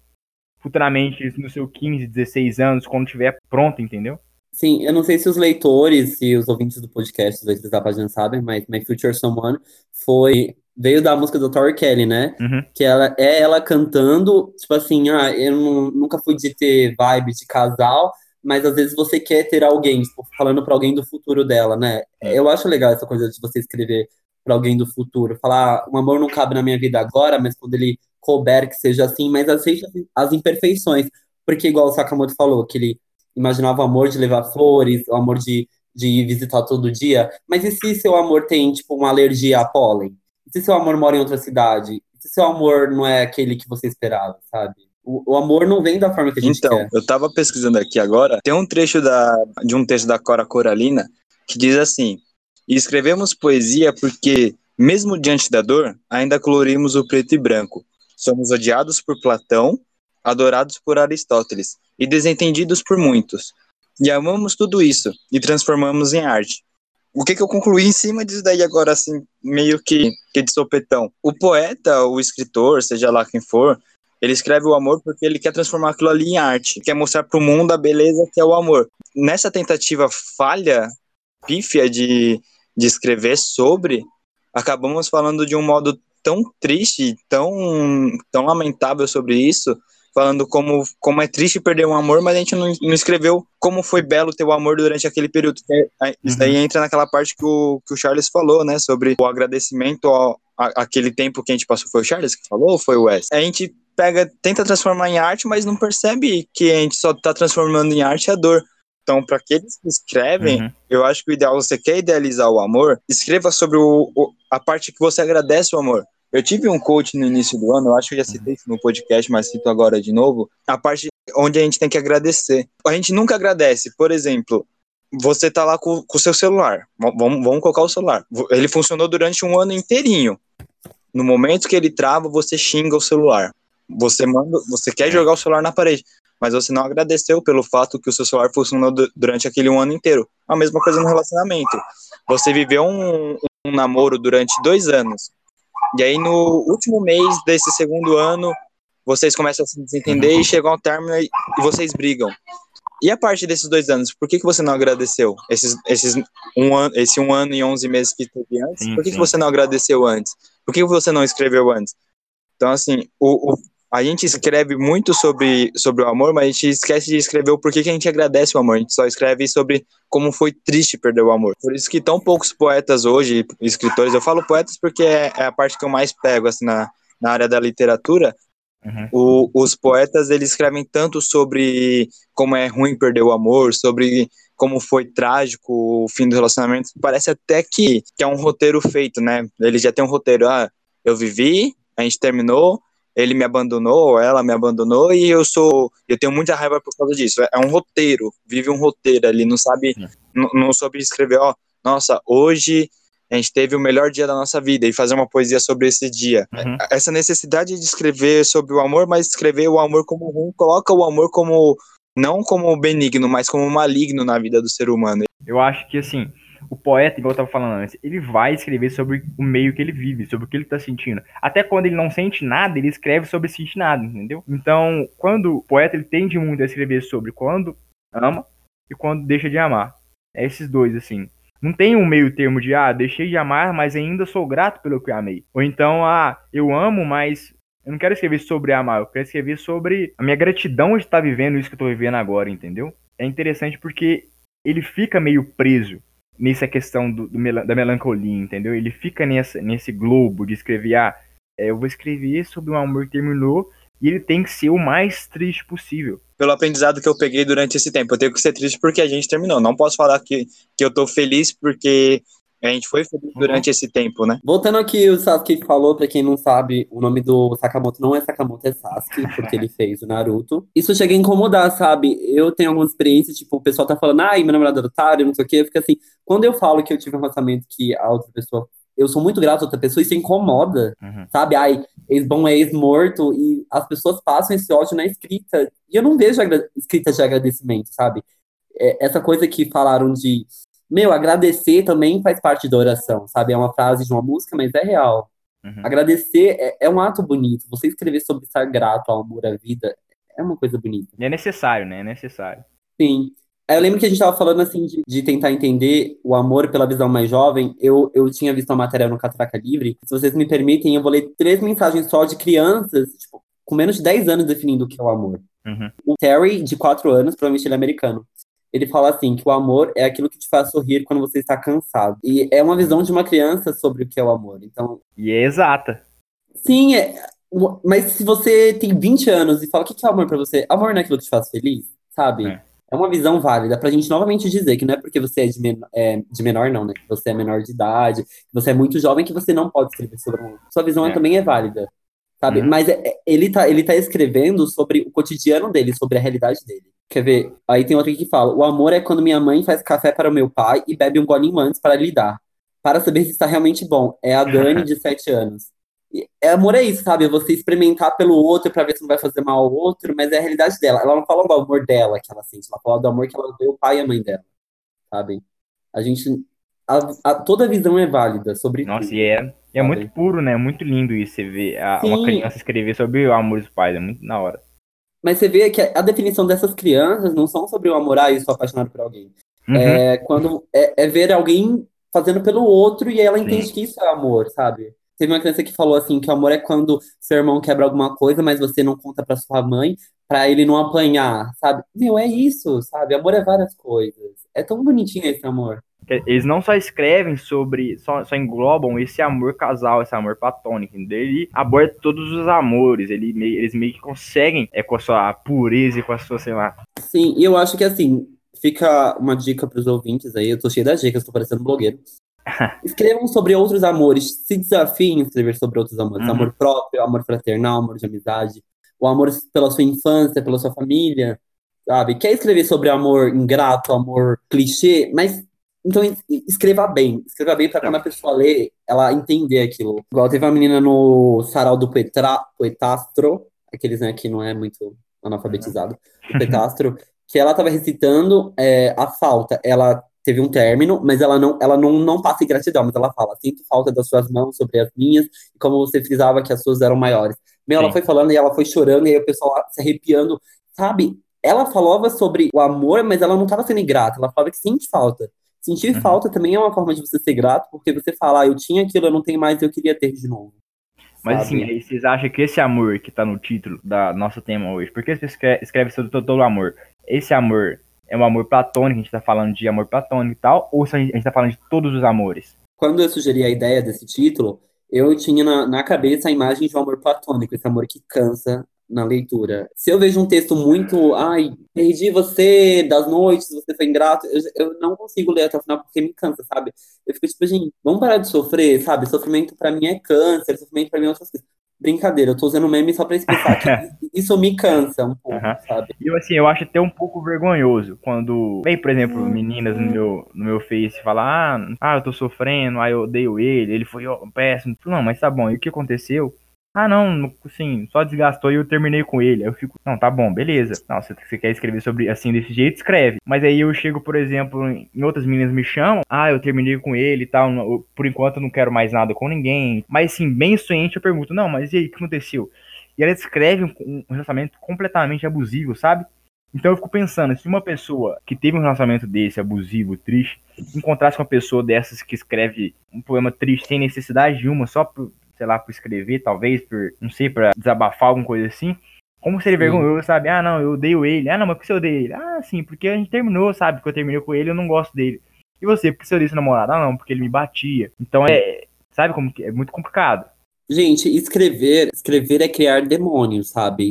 Futuramente no seu 15, 16 anos, quando estiver pronto, entendeu? Sim, eu não sei se os leitores e os ouvintes do podcast, os leitores da página sabem, mas My Future Someone foi veio da música do Tori Kelly, né? Uhum. Que ela é ela cantando, tipo assim, ah, eu não- nunca fui de ter vibe de casal, mas às vezes você quer ter alguém, tipo, falando pra alguém do futuro dela, né? Eu acho legal essa coisa de você escrever pra alguém do futuro, falar, o amor não cabe na minha vida agora, mas quando ele couber que seja assim, mas aceite as imperfeições, porque igual o Sakamoto falou, que ele imaginava o amor de levar flores, o amor de, de ir visitar todo dia, mas e se seu amor tem, tipo, uma alergia a pólen? E se seu amor mora em outra cidade? E se seu amor não é aquele que você esperava, sabe? O, amor não vem da forma que a gente Então, quer. eu tava pesquisando aqui agora, tem um trecho da, de um texto da Cora Coralina que diz assim: "E escrevemos poesia porque, mesmo diante da dor, ainda colorimos o preto e branco. Somos odiados por Platão, adorados por Aristóteles e desentendidos por muitos. E amamos tudo isso e transformamos em arte. O que, que eu concluí em cima disso daí agora, assim, meio que, que de sopetão? O poeta, o escritor, seja lá quem for, ele escreve o amor porque ele quer transformar aquilo ali em arte, quer mostrar para o mundo a beleza que é o amor. Nessa tentativa falha, pífia de, de escrever sobre, acabamos falando de um modo tão triste, tão, tão lamentável sobre isso, falando como, como é triste perder um amor, mas a gente não, não escreveu como foi belo ter o amor durante aquele período. É, Isso daí entra naquela parte que o, que o Charles falou, né, sobre o agradecimento ao, a, aquele tempo que a gente passou. Foi o Charles que falou ou foi o Wes? A gente pega, tenta transformar em arte, mas não percebe que a gente só está transformando em arte a dor. Então, para aqueles que escrevem, Uhum. eu acho que o ideal, você quer idealizar o amor, escreva sobre o, o- a parte que você agradece o amor. Eu tive um coach no início do ano, eu acho que eu já citei isso no podcast, mas cito agora de novo, a parte onde a gente tem que agradecer. A gente nunca agradece, por exemplo, você tá lá com o seu celular, vamos, vamos colocar o celular, ele funcionou durante um ano inteirinho. No momento que ele trava, você xinga o celular. Você manda, você quer jogar o celular na parede, mas você não agradeceu pelo fato que o seu celular funcionou du- durante aquele um ano inteiro. A mesma coisa no relacionamento. Você viveu um, um namoro durante dois anos, e aí no último mês desse segundo ano, vocês começam a se desentender e chegam ao término e, vocês brigam. E a parte desses dois anos, por que, que você não agradeceu? Esses, esses um ano, esse um ano e onze meses que teve antes, Sim, por que, que você não agradeceu antes? Por que que você não escreveu antes? Então, assim, o, o- a gente escreve muito sobre, sobre o amor, mas a gente esquece de escrever o porquê que a gente agradece o amor. A gente só escreve sobre como foi triste perder o amor. Por isso que tão poucos poetas hoje, escritores, eu falo poetas porque é, é a parte que eu mais pego, assim, na, na área da literatura, Uhum. o- os poetas eles escrevem tanto sobre como é ruim perder o amor, sobre como foi trágico o fim do relacionamento. Parece até que, que é um roteiro feito, né? Ele já tem um roteiro. Ah, eu vivi, a gente terminou, ele me abandonou, ou ela me abandonou e eu sou, eu tenho muita raiva por causa disso. É um roteiro, vive um roteiro ali, não sabe, É. não, não soube escrever, ó, nossa, hoje a gente teve o melhor dia da nossa vida e fazer uma poesia sobre esse dia Uhum. essa necessidade de escrever sobre o amor, mas escrever o amor como ruim, coloca o amor como não como benigno, mas como maligno na vida do ser humano. Eu acho que, assim, o poeta, igual eu tava falando antes, ele vai escrever sobre o meio que ele vive, sobre o que ele tá sentindo. Até quando ele não sente nada, ele escreve sobre sentir nada, entendeu? Então, quando o poeta, ele tende muito a escrever sobre quando ama e quando deixa de amar. É esses dois, assim. Não tem um meio termo de, ah, deixei de amar, mas ainda sou grato pelo que amei. Ou então, ah, eu amo, mas eu não quero escrever sobre amar, eu quero escrever sobre a minha gratidão de estar vivendo isso que eu tô vivendo agora, entendeu? É interessante porque ele fica meio preso nessa questão do, do da melancolia, entendeu? Ele fica nessa, nesse globo de escrever, ah, é, eu vou escrever sobre um amor que terminou e ele tem que ser o mais triste possível pelo aprendizado que eu peguei durante esse tempo. Eu tenho que ser triste porque a gente terminou. Não posso falar que, que eu tô feliz porque a gente foi feliz uhum. durante uhum. esse tempo, né? Voltando aqui, o Sasuke falou, pra quem não sabe, o nome do Sakamoto não é Sakamoto, é Sasuke, porque ele fez o Naruto. Isso chega a incomodar, sabe? Eu tenho algumas experiências, tipo, o pessoal tá falando, ai, meu namorado é otário, não sei o quê. Fica assim, quando eu falo que eu tive um relacionamento que a outra pessoa eu sou muito grato a outra pessoa, isso incomoda, uhum. sabe? Ai, ex-bom é ex-morto, e as pessoas passam esse ódio na escrita, e eu não vejo escrita de agradecimento, sabe? É, essa coisa que falaram de, meu, agradecer também faz parte da oração, sabe? É uma frase de uma música, mas é real. Uhum. Agradecer é, é, um ato bonito. Você escrever sobre estar grato ao amor à vida é uma coisa bonita. E é necessário, né? É necessário. Sim. Eu lembro que a gente estava falando assim de, de, tentar entender o amor pela visão mais jovem. Eu, eu tinha visto uma matéria no Catraca Livre. Se vocês me permitem, eu vou ler três mensagens só de crianças, tipo, com menos de 10 anos definindo o que é o amor. Uhum. O Terry, de 4 anos, provavelmente ele é americano. Ele fala assim que o amor é aquilo que te faz sorrir quando você está cansado. E é uma visão de uma criança sobre o que é o amor. Então. E é exata. Sim, é, mas se você tem 20 anos e fala o que é amor para você, amor não é aquilo que te faz feliz, sabe? É é uma visão válida pra gente novamente dizer que não é porque você é de, men é, de menor, não, né? Que você é menor de idade, que você é muito jovem, que você não pode escrever sobre amor. Sua visão é. também é válida, sabe? Uhum. Mas é, é, ele, tá, ele tá escrevendo sobre o cotidiano dele, sobre a realidade dele. Quer ver? Aí tem outro que fala: O amor é quando minha mãe faz café para o meu pai e bebe um golinho antes para lhe dar. Para saber se está realmente bom. É a Dani, de 7 anos. É, amor é isso, sabe? Você experimentar pelo outro para ver se não vai fazer mal ao outro, mas é a realidade dela. Ela não fala do amor dela que ela sente, ela fala do amor que ela deu o pai e a mãe dela, sabe? A gente. A, a, toda a visão é válida sobre Nossa, tudo, e é, é muito puro, né? Muito lindo isso. Você ver a, uma criança escrever sobre o amor dos pais, é muito na hora. Mas você vê que a, definição dessas crianças não são sobre o amor, ah, eu sou apaixonado por alguém. Uhum. É, quando, é, é, ver alguém fazendo pelo outro e ela entende Sim. que isso é amor, sabe? Teve uma criança que falou assim que o amor é quando seu irmão quebra alguma coisa, mas você não conta para sua mãe, para ele não apanhar, sabe? Meu, é isso, sabe? Amor é várias coisas. É tão bonitinho esse amor. Eles não só escrevem sobre, só, só englobam esse amor casal, esse amor platônico. Ele aborda todos os amores. Ele, eles meio que conseguem, é, com a sua pureza e com a sua, sei lá. Sim, e eu acho que assim, fica uma dica para os ouvintes aí. Eu tô cheio das dicas, tô parecendo blogueiro. Escrevam sobre outros amores, se desafiem em escrever sobre outros amores. Uhum. Amor próprio, amor fraternal, amor de amizade, o amor pela sua infância, pela sua família, sabe? Quer escrever sobre amor ingrato, amor clichê, mas então escreva bem, escreva bem para quando a pessoa lê, ela entender aquilo. Igual teve uma menina no sarau do Petra, Poetastro, aqueles né, que não é muito analfabetizado, o Petastro, que ela estava recitando é, a falta. Ela teve um término, mas ela não, ela não, não passa ingratidão, mas ela fala, sinto falta das suas mãos sobre as minhas, e como você frisava que as suas eram maiores. Meu, ela foi falando e ela foi chorando, e aí o pessoal se arrepiando, sabe? Ela falava sobre o amor, mas ela não estava sendo ingrata, ela falava que sente falta. Sentir uhum. falta também é uma forma de você ser grato, porque você fala, ah, eu tinha aquilo, eu não tenho mais, eu queria ter de novo. Mas sabe? assim, vocês acham que esse amor que tá no título da nosso tema hoje, por que você escreve sobre todo o amor? Esse amor é um amor platônico, a gente tá falando de amor platônico e tal, ou se a gente tá falando de todos os amores? Quando eu sugeri a ideia desse título, eu tinha na, na cabeça a imagem de um amor platônico, esse amor que cansa na leitura. Se eu vejo um texto muito, ai, perdi você das noites, você foi ingrato, eu, eu não consigo ler até o final porque me cansa, sabe? Eu fico tipo, gente, vamos parar de sofrer, sabe? Sofrimento para mim é câncer, sofrimento para mim é outras coisas brincadeira, eu tô usando meme só pra explicar que isso me cansa um pouco, uhum. sabe? E assim, eu acho até um pouco vergonhoso quando vem, por exemplo, meninas no meu, no meu Face falar, ah, ah, eu tô sofrendo, ah, eu odeio ele, ele foi péssimo. Não, mas tá bom, e o que aconteceu? Ah, não, assim, só desgastou e eu terminei com ele. Aí eu fico, não, tá bom, beleza. Não, se você quer escrever sobre assim desse jeito, escreve. Mas aí eu chego, por exemplo, em outras meninas me chamam, ah, eu terminei com ele e tal, por enquanto eu não quero mais nada com ninguém. Mas assim, bem sonhante, eu pergunto, não, mas e aí, o que aconteceu? E ela descreve um, um relacionamento completamente abusivo, sabe? Então eu fico pensando, se uma pessoa que teve um relacionamento desse, abusivo, triste, encontrasse uma pessoa dessas que escreve um poema triste sem necessidade de uma, só sei lá, por escrever, talvez, por, não sei, para desabafar alguma coisa assim, como seria vergonhoso, sabe? Ah, não, eu odeio ele. Ah, não, mas por que você odeia ele? Ah, sim, porque a gente terminou, sabe? Porque eu terminei com ele, eu não gosto dele. E você, por que você odeia seu namorado? Ah, não, porque ele me batia. Então é, sabe como que é muito complicado. Gente, escrever, escrever é criar demônios, sabe?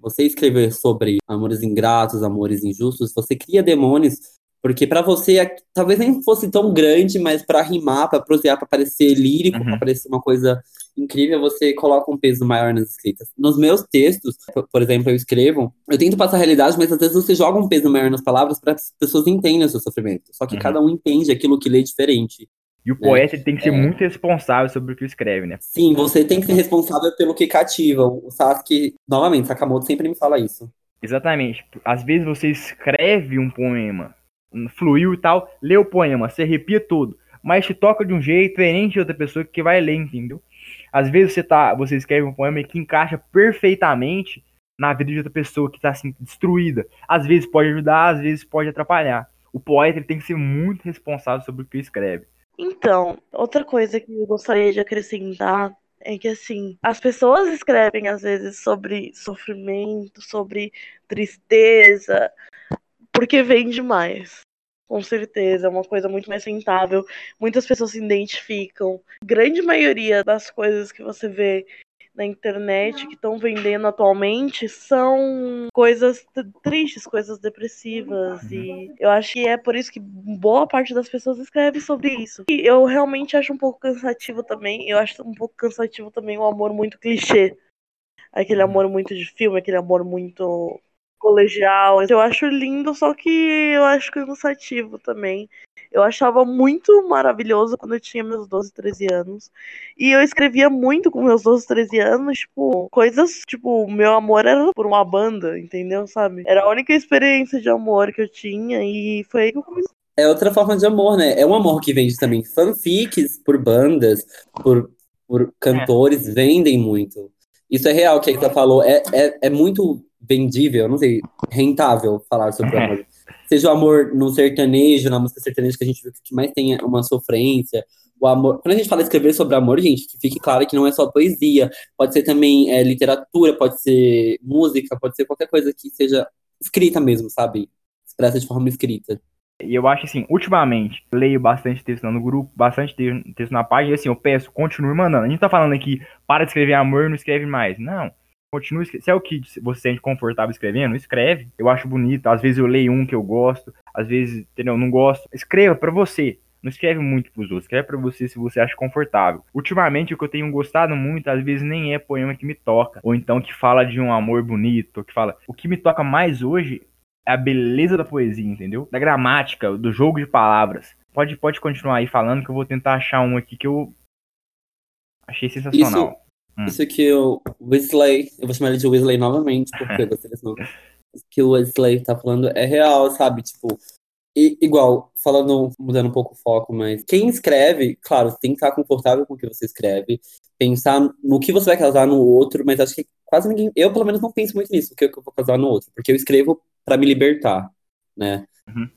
Você escrever sobre amores ingratos, amores injustos, você cria demônios porque para você, talvez nem fosse tão grande, mas para rimar, para prosear, para parecer lírico, uhum. para parecer uma coisa incrível, você coloca um peso maior nas escritas. Nos meus textos, por exemplo, eu escrevo, eu tento passar a realidade, mas às vezes você joga um peso maior nas palavras para as pessoas entenderem o seu sofrimento. Só que uhum. cada um entende aquilo que lê diferente. E o né? poeta tem que ser é... muito responsável sobre o que escreve, né? Sim, você tem que ser responsável pelo que cativa. O Sasuke, novamente, Sakamoto sempre me fala isso. Exatamente. Às vezes você escreve um poema fluiu e tal, lê o poema, se arrepia todo, mas te toca de um jeito diferente de outra pessoa que vai ler, entendeu? Às vezes você tá, você escreve um poema que encaixa perfeitamente na vida de outra pessoa que está assim destruída. Às vezes pode ajudar, às vezes pode atrapalhar. O poeta ele tem que ser muito responsável sobre o que escreve. Então, outra coisa que eu gostaria de acrescentar é que assim, as pessoas escrevem às vezes sobre sofrimento, sobre tristeza, porque vende mais. Com certeza, é uma coisa muito mais rentável. Muitas pessoas se identificam. Grande maioria das coisas que você vê na internet que estão vendendo atualmente são coisas tristes, coisas depressivas. E eu acho que é por isso que boa parte das pessoas escreve sobre isso. E eu realmente acho um pouco cansativo também. Eu acho um pouco cansativo também o amor muito clichê. Aquele amor muito de filme, aquele amor muito colegial. Eu acho lindo, só que eu acho cansativo também. Eu achava muito maravilhoso quando eu tinha meus 12, 13 anos. E eu escrevia muito com meus 12, 13 anos, tipo, coisas, tipo, meu amor era por uma banda, entendeu? Sabe? Era a única experiência de amor que eu tinha e foi aí que eu comecei. É outra forma de amor, né? É um amor que vende também. Fanfics por bandas, por, por cantores, vendem muito. Isso é real, que a Ita falou. É, é, é muito vendível, não sei, rentável falar sobre o amor. Seja o amor no sertanejo, na música sertaneja, que a gente vê que mais tem uma sofrência. O amor. Quando a gente fala escrever sobre amor, gente, que fique claro que não é só poesia. Pode ser também é, literatura, pode ser música, pode ser qualquer coisa que seja escrita mesmo, sabe? Expressa de forma escrita. E eu acho assim, ultimamente, leio bastante texto no grupo, bastante texto na página, e assim, eu peço, continue mandando. A gente tá falando aqui, para de escrever amor, não escreve mais. Não continue Se é o que você sente confortável escrevendo, escreve. Eu acho bonito. Às vezes eu leio um que eu gosto, às vezes, entendeu? Não gosto. Escreva para você. Não escreve muito pros outros, escreve pra você se você acha confortável. Ultimamente, o que eu tenho gostado muito, às vezes nem é poema que me toca, ou então que fala de um amor bonito, que fala. O que me toca mais hoje é a beleza da poesia, entendeu? Da gramática, do jogo de palavras. Pode, pode continuar aí falando que eu vou tentar achar um aqui que eu achei sensacional. Isso Hum. Isso que o Weasley, eu vou chamar ele de Weasley novamente, porque eu gostei desse nome. que o Weasley tá falando é real, sabe? Tipo, e, igual, falando, mudando um pouco o foco, mas quem escreve, claro, tem que estar confortável com o que você escreve, pensar no que você vai causar no outro, mas acho que quase ninguém, eu pelo menos não penso muito nisso, o que eu vou causar no outro, porque eu escrevo para me libertar, né? Uhum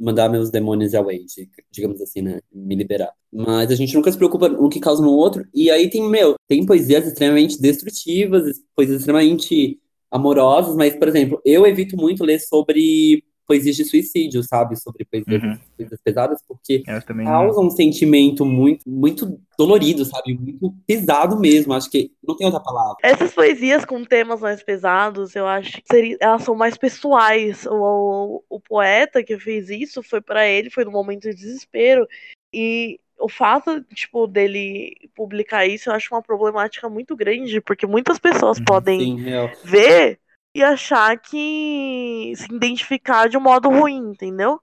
mandar meus demônios away, digamos assim, né? Me liberar. Mas a gente nunca se preocupa no que causa no outro. E aí tem, meu, tem poesias extremamente destrutivas, poesias extremamente amorosas, mas, por exemplo, eu evito muito ler sobre poesias de suicídio, sabe? Sobre poesias, uhum. coisas pesadas, porque causa um sentimento muito, muito dolorido, sabe? Muito pesado mesmo. Acho que não tem outra palavra. Essas poesias com temas mais pesados, eu acho que seria, elas são mais pessoais. O, o, o poeta que fez isso foi para ele, foi no momento de desespero. E o fato, tipo, dele publicar isso, eu acho uma problemática muito grande, porque muitas pessoas uhum. podem Sim, ver e achar que se identificar de um modo ruim, entendeu?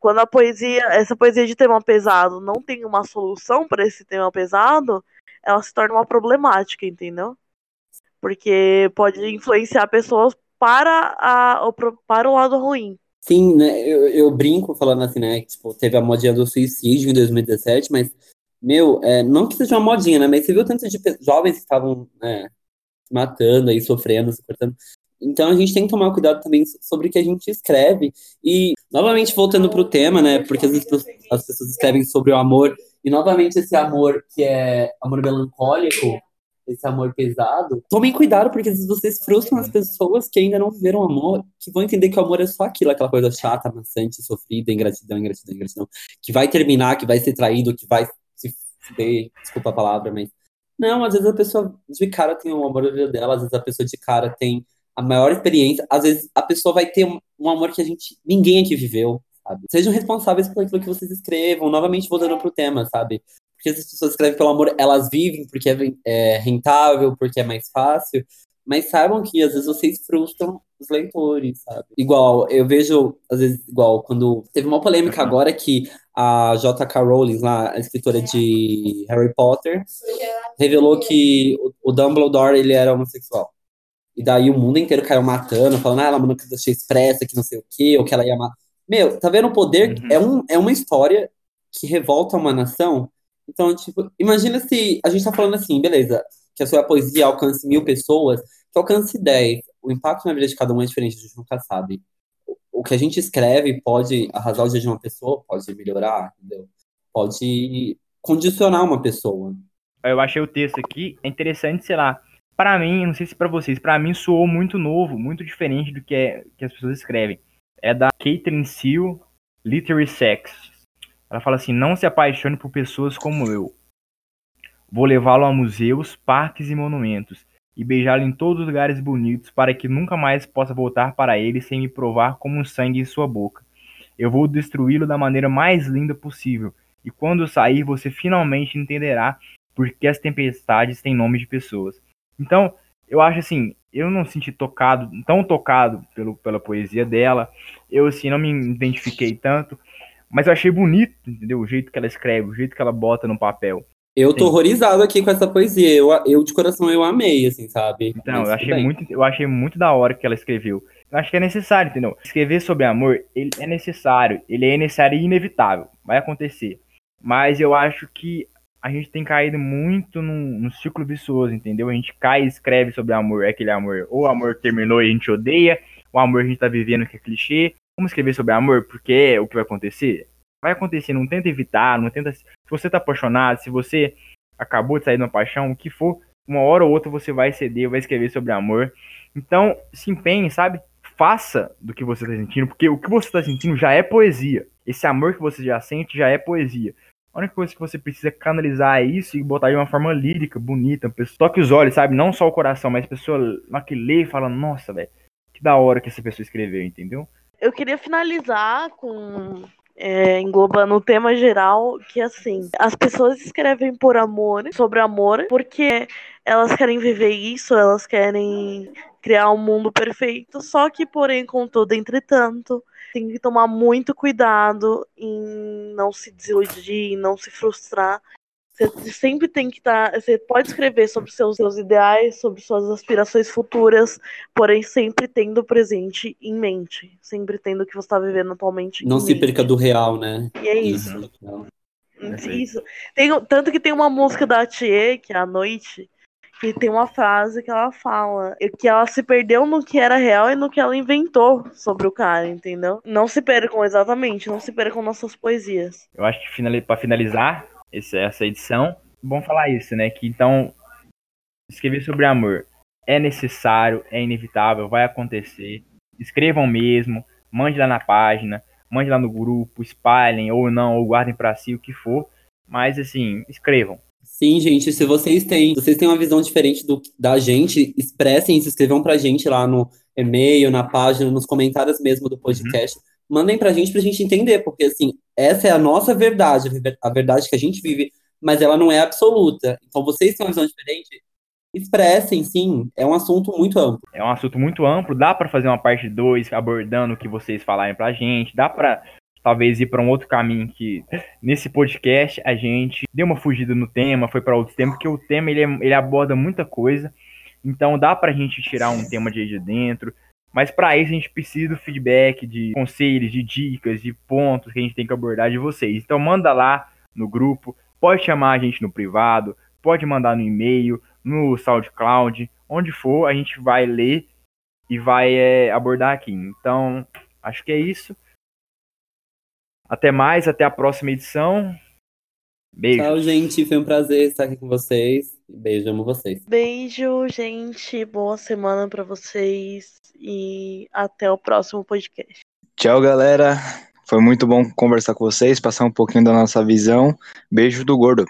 Quando a poesia, essa poesia de tema pesado não tem uma solução para esse tema pesado, ela se torna uma problemática, entendeu? Porque pode influenciar pessoas para, a, para o lado ruim. Sim, né? Eu, eu brinco falando assim, né? Que, tipo, teve a modinha do suicídio em 2017, mas, meu, é, não que seja uma modinha, né? Mas você viu tanto de jovens que estavam né, matando aí, sofrendo, se cortando. Então a gente tem que tomar cuidado também sobre o que a gente escreve. E, novamente, voltando para o tema, né? Porque às vezes as pessoas escrevem sobre o amor, e novamente esse amor que é amor melancólico, esse amor pesado. Tomem cuidado, porque às vezes vocês frustram as pessoas que ainda não viveram amor, que vão entender que o amor é só aquilo, aquela coisa chata, maçante, sofrida, ingratidão, ingratidão, ingratidão, que vai terminar, que vai ser traído, que vai se desculpa a palavra, mas. Não, às vezes a pessoa de cara tem o amor da vida dela, às vezes a pessoa de cara tem a maior experiência, às vezes a pessoa vai ter um, um amor que a gente, ninguém aqui viveu, sabe? Sejam responsáveis por aquilo que vocês escrevam, novamente voltando pro tema, sabe? Porque as pessoas escrevem pelo amor, elas vivem porque é, é rentável, porque é mais fácil, mas saibam que às vezes vocês frustram os leitores, sabe? Igual, eu vejo, às vezes, igual, quando teve uma polêmica agora que a J.K. Rowling, lá, a escritora de Harry Potter, revelou que o Dumbledore, ele era homossexual. E daí o mundo inteiro caiu matando, falando, ah, ela mandou que deixou expressa, que não sei o quê, ou que ela ia matar. Meu, tá vendo o poder? Uhum. É, um, é uma história que revolta uma nação. Então, tipo, imagina se a gente tá falando assim, beleza, que a sua poesia alcance mil pessoas, que alcance dez. O impacto na vida de cada um é diferente, a gente nunca sabe. O que a gente escreve pode arrasar o dia de uma pessoa, pode melhorar, entendeu? Pode condicionar uma pessoa. Eu achei o texto aqui, é interessante, sei lá, para mim, não sei se para vocês, para mim soou muito novo, muito diferente do que, é, que as pessoas escrevem. É da Caitlin Seal, Literary Sex. Ela fala assim: não se apaixone por pessoas como eu. Vou levá-lo a museus, parques e monumentos, e beijá-lo em todos os lugares bonitos para que nunca mais possa voltar para ele sem me provar como um sangue em sua boca. Eu vou destruí-lo da maneira mais linda possível, e quando sair você finalmente entenderá por que as tempestades têm nome de pessoas. Então, eu acho assim, eu não senti tocado, tão tocado pelo, pela poesia dela. Eu assim não me identifiquei tanto, mas eu achei bonito, entendeu? O jeito que ela escreve, o jeito que ela bota no papel. Eu tô Sim. horrorizado aqui com essa poesia. Eu, eu, de coração, eu amei, assim, sabe? Então, eu achei, muito, eu achei muito da hora que ela escreveu. Eu acho que é necessário, entendeu? Escrever sobre amor, ele é necessário. Ele é necessário e inevitável. Vai acontecer. Mas eu acho que a gente tem caído muito num, num, ciclo vicioso, entendeu? A gente cai e escreve sobre amor, é aquele amor, ou amor terminou e a gente odeia, o amor a gente tá vivendo que é clichê. Vamos escrever sobre amor porque é o que vai acontecer? Vai acontecer, não tenta evitar, não tenta. Se você tá apaixonado, se você acabou de sair de uma paixão, o que for, uma hora ou outra você vai ceder, vai escrever sobre amor. Então, se empenhe, sabe? Faça do que você tá sentindo, porque o que você tá sentindo já é poesia. Esse amor que você já sente já é poesia. A única coisa que você precisa é canalizar isso e botar de uma forma lírica, bonita. Toque os olhos, sabe? Não só o coração, mas a pessoa na que lê e fala, nossa, velho, que da hora que essa pessoa escreveu, entendeu? Eu queria finalizar com é, englobando o tema geral, que assim, as pessoas escrevem por amor, sobre amor, porque elas querem viver isso, elas querem criar um mundo perfeito, só que, porém, contudo, entretanto, tem que tomar muito cuidado em não se desiludir, não se frustrar. Você sempre tem que estar. Tá, você pode escrever sobre seus, seus ideais, sobre suas aspirações futuras, porém sempre tendo o presente em mente. Sempre tendo o que você está vivendo atualmente. Não se mente. perca do real, né? E é isso. Uhum. Isso. Tem, tanto que tem uma música da Thier, que é A Noite, que tem uma frase que ela fala que ela se perdeu no que era real e no que ela inventou sobre o cara, entendeu? Não se percam, exatamente, não se percam nossas poesias. Eu acho que para finalizar essa edição, bom falar isso, né? Que então, escrever sobre amor é necessário, é inevitável, vai acontecer. Escrevam mesmo, mande lá na página, mande lá no grupo, espalhem ou não, ou guardem para si o que for. Mas assim, escrevam. Sim, gente, se vocês têm, vocês têm uma visão diferente do, da gente, expressem, se inscrevam pra gente lá no e-mail, na página, nos comentários mesmo do podcast. Uhum. Mandem pra gente pra gente entender, porque assim, essa é a nossa verdade, a verdade que a gente vive, mas ela não é absoluta. Então vocês têm uma visão diferente, expressem, sim. É um assunto muito amplo. É um assunto muito amplo, dá para fazer uma parte 2 abordando o que vocês falarem pra gente, dá para talvez ir para um outro caminho que nesse podcast a gente deu uma fugida no tema, foi para outro tema, porque o tema ele, é, ele aborda muita coisa. Então dá para a gente tirar um tema de aí de dentro, mas para isso a gente precisa do feedback, de conselhos, de dicas, de pontos que a gente tem que abordar de vocês. Então manda lá no grupo, pode chamar a gente no privado, pode mandar no e-mail, no SoundCloud, onde for, a gente vai ler e vai é, abordar aqui. Então, acho que é isso. Até mais, até a próxima edição. Beijo. Tchau, gente. Foi um prazer estar aqui com vocês. Beijo, amo vocês. Beijo, gente. Boa semana para vocês e até o próximo podcast. Tchau, galera. Foi muito bom conversar com vocês, passar um pouquinho da nossa visão. Beijo do gordo.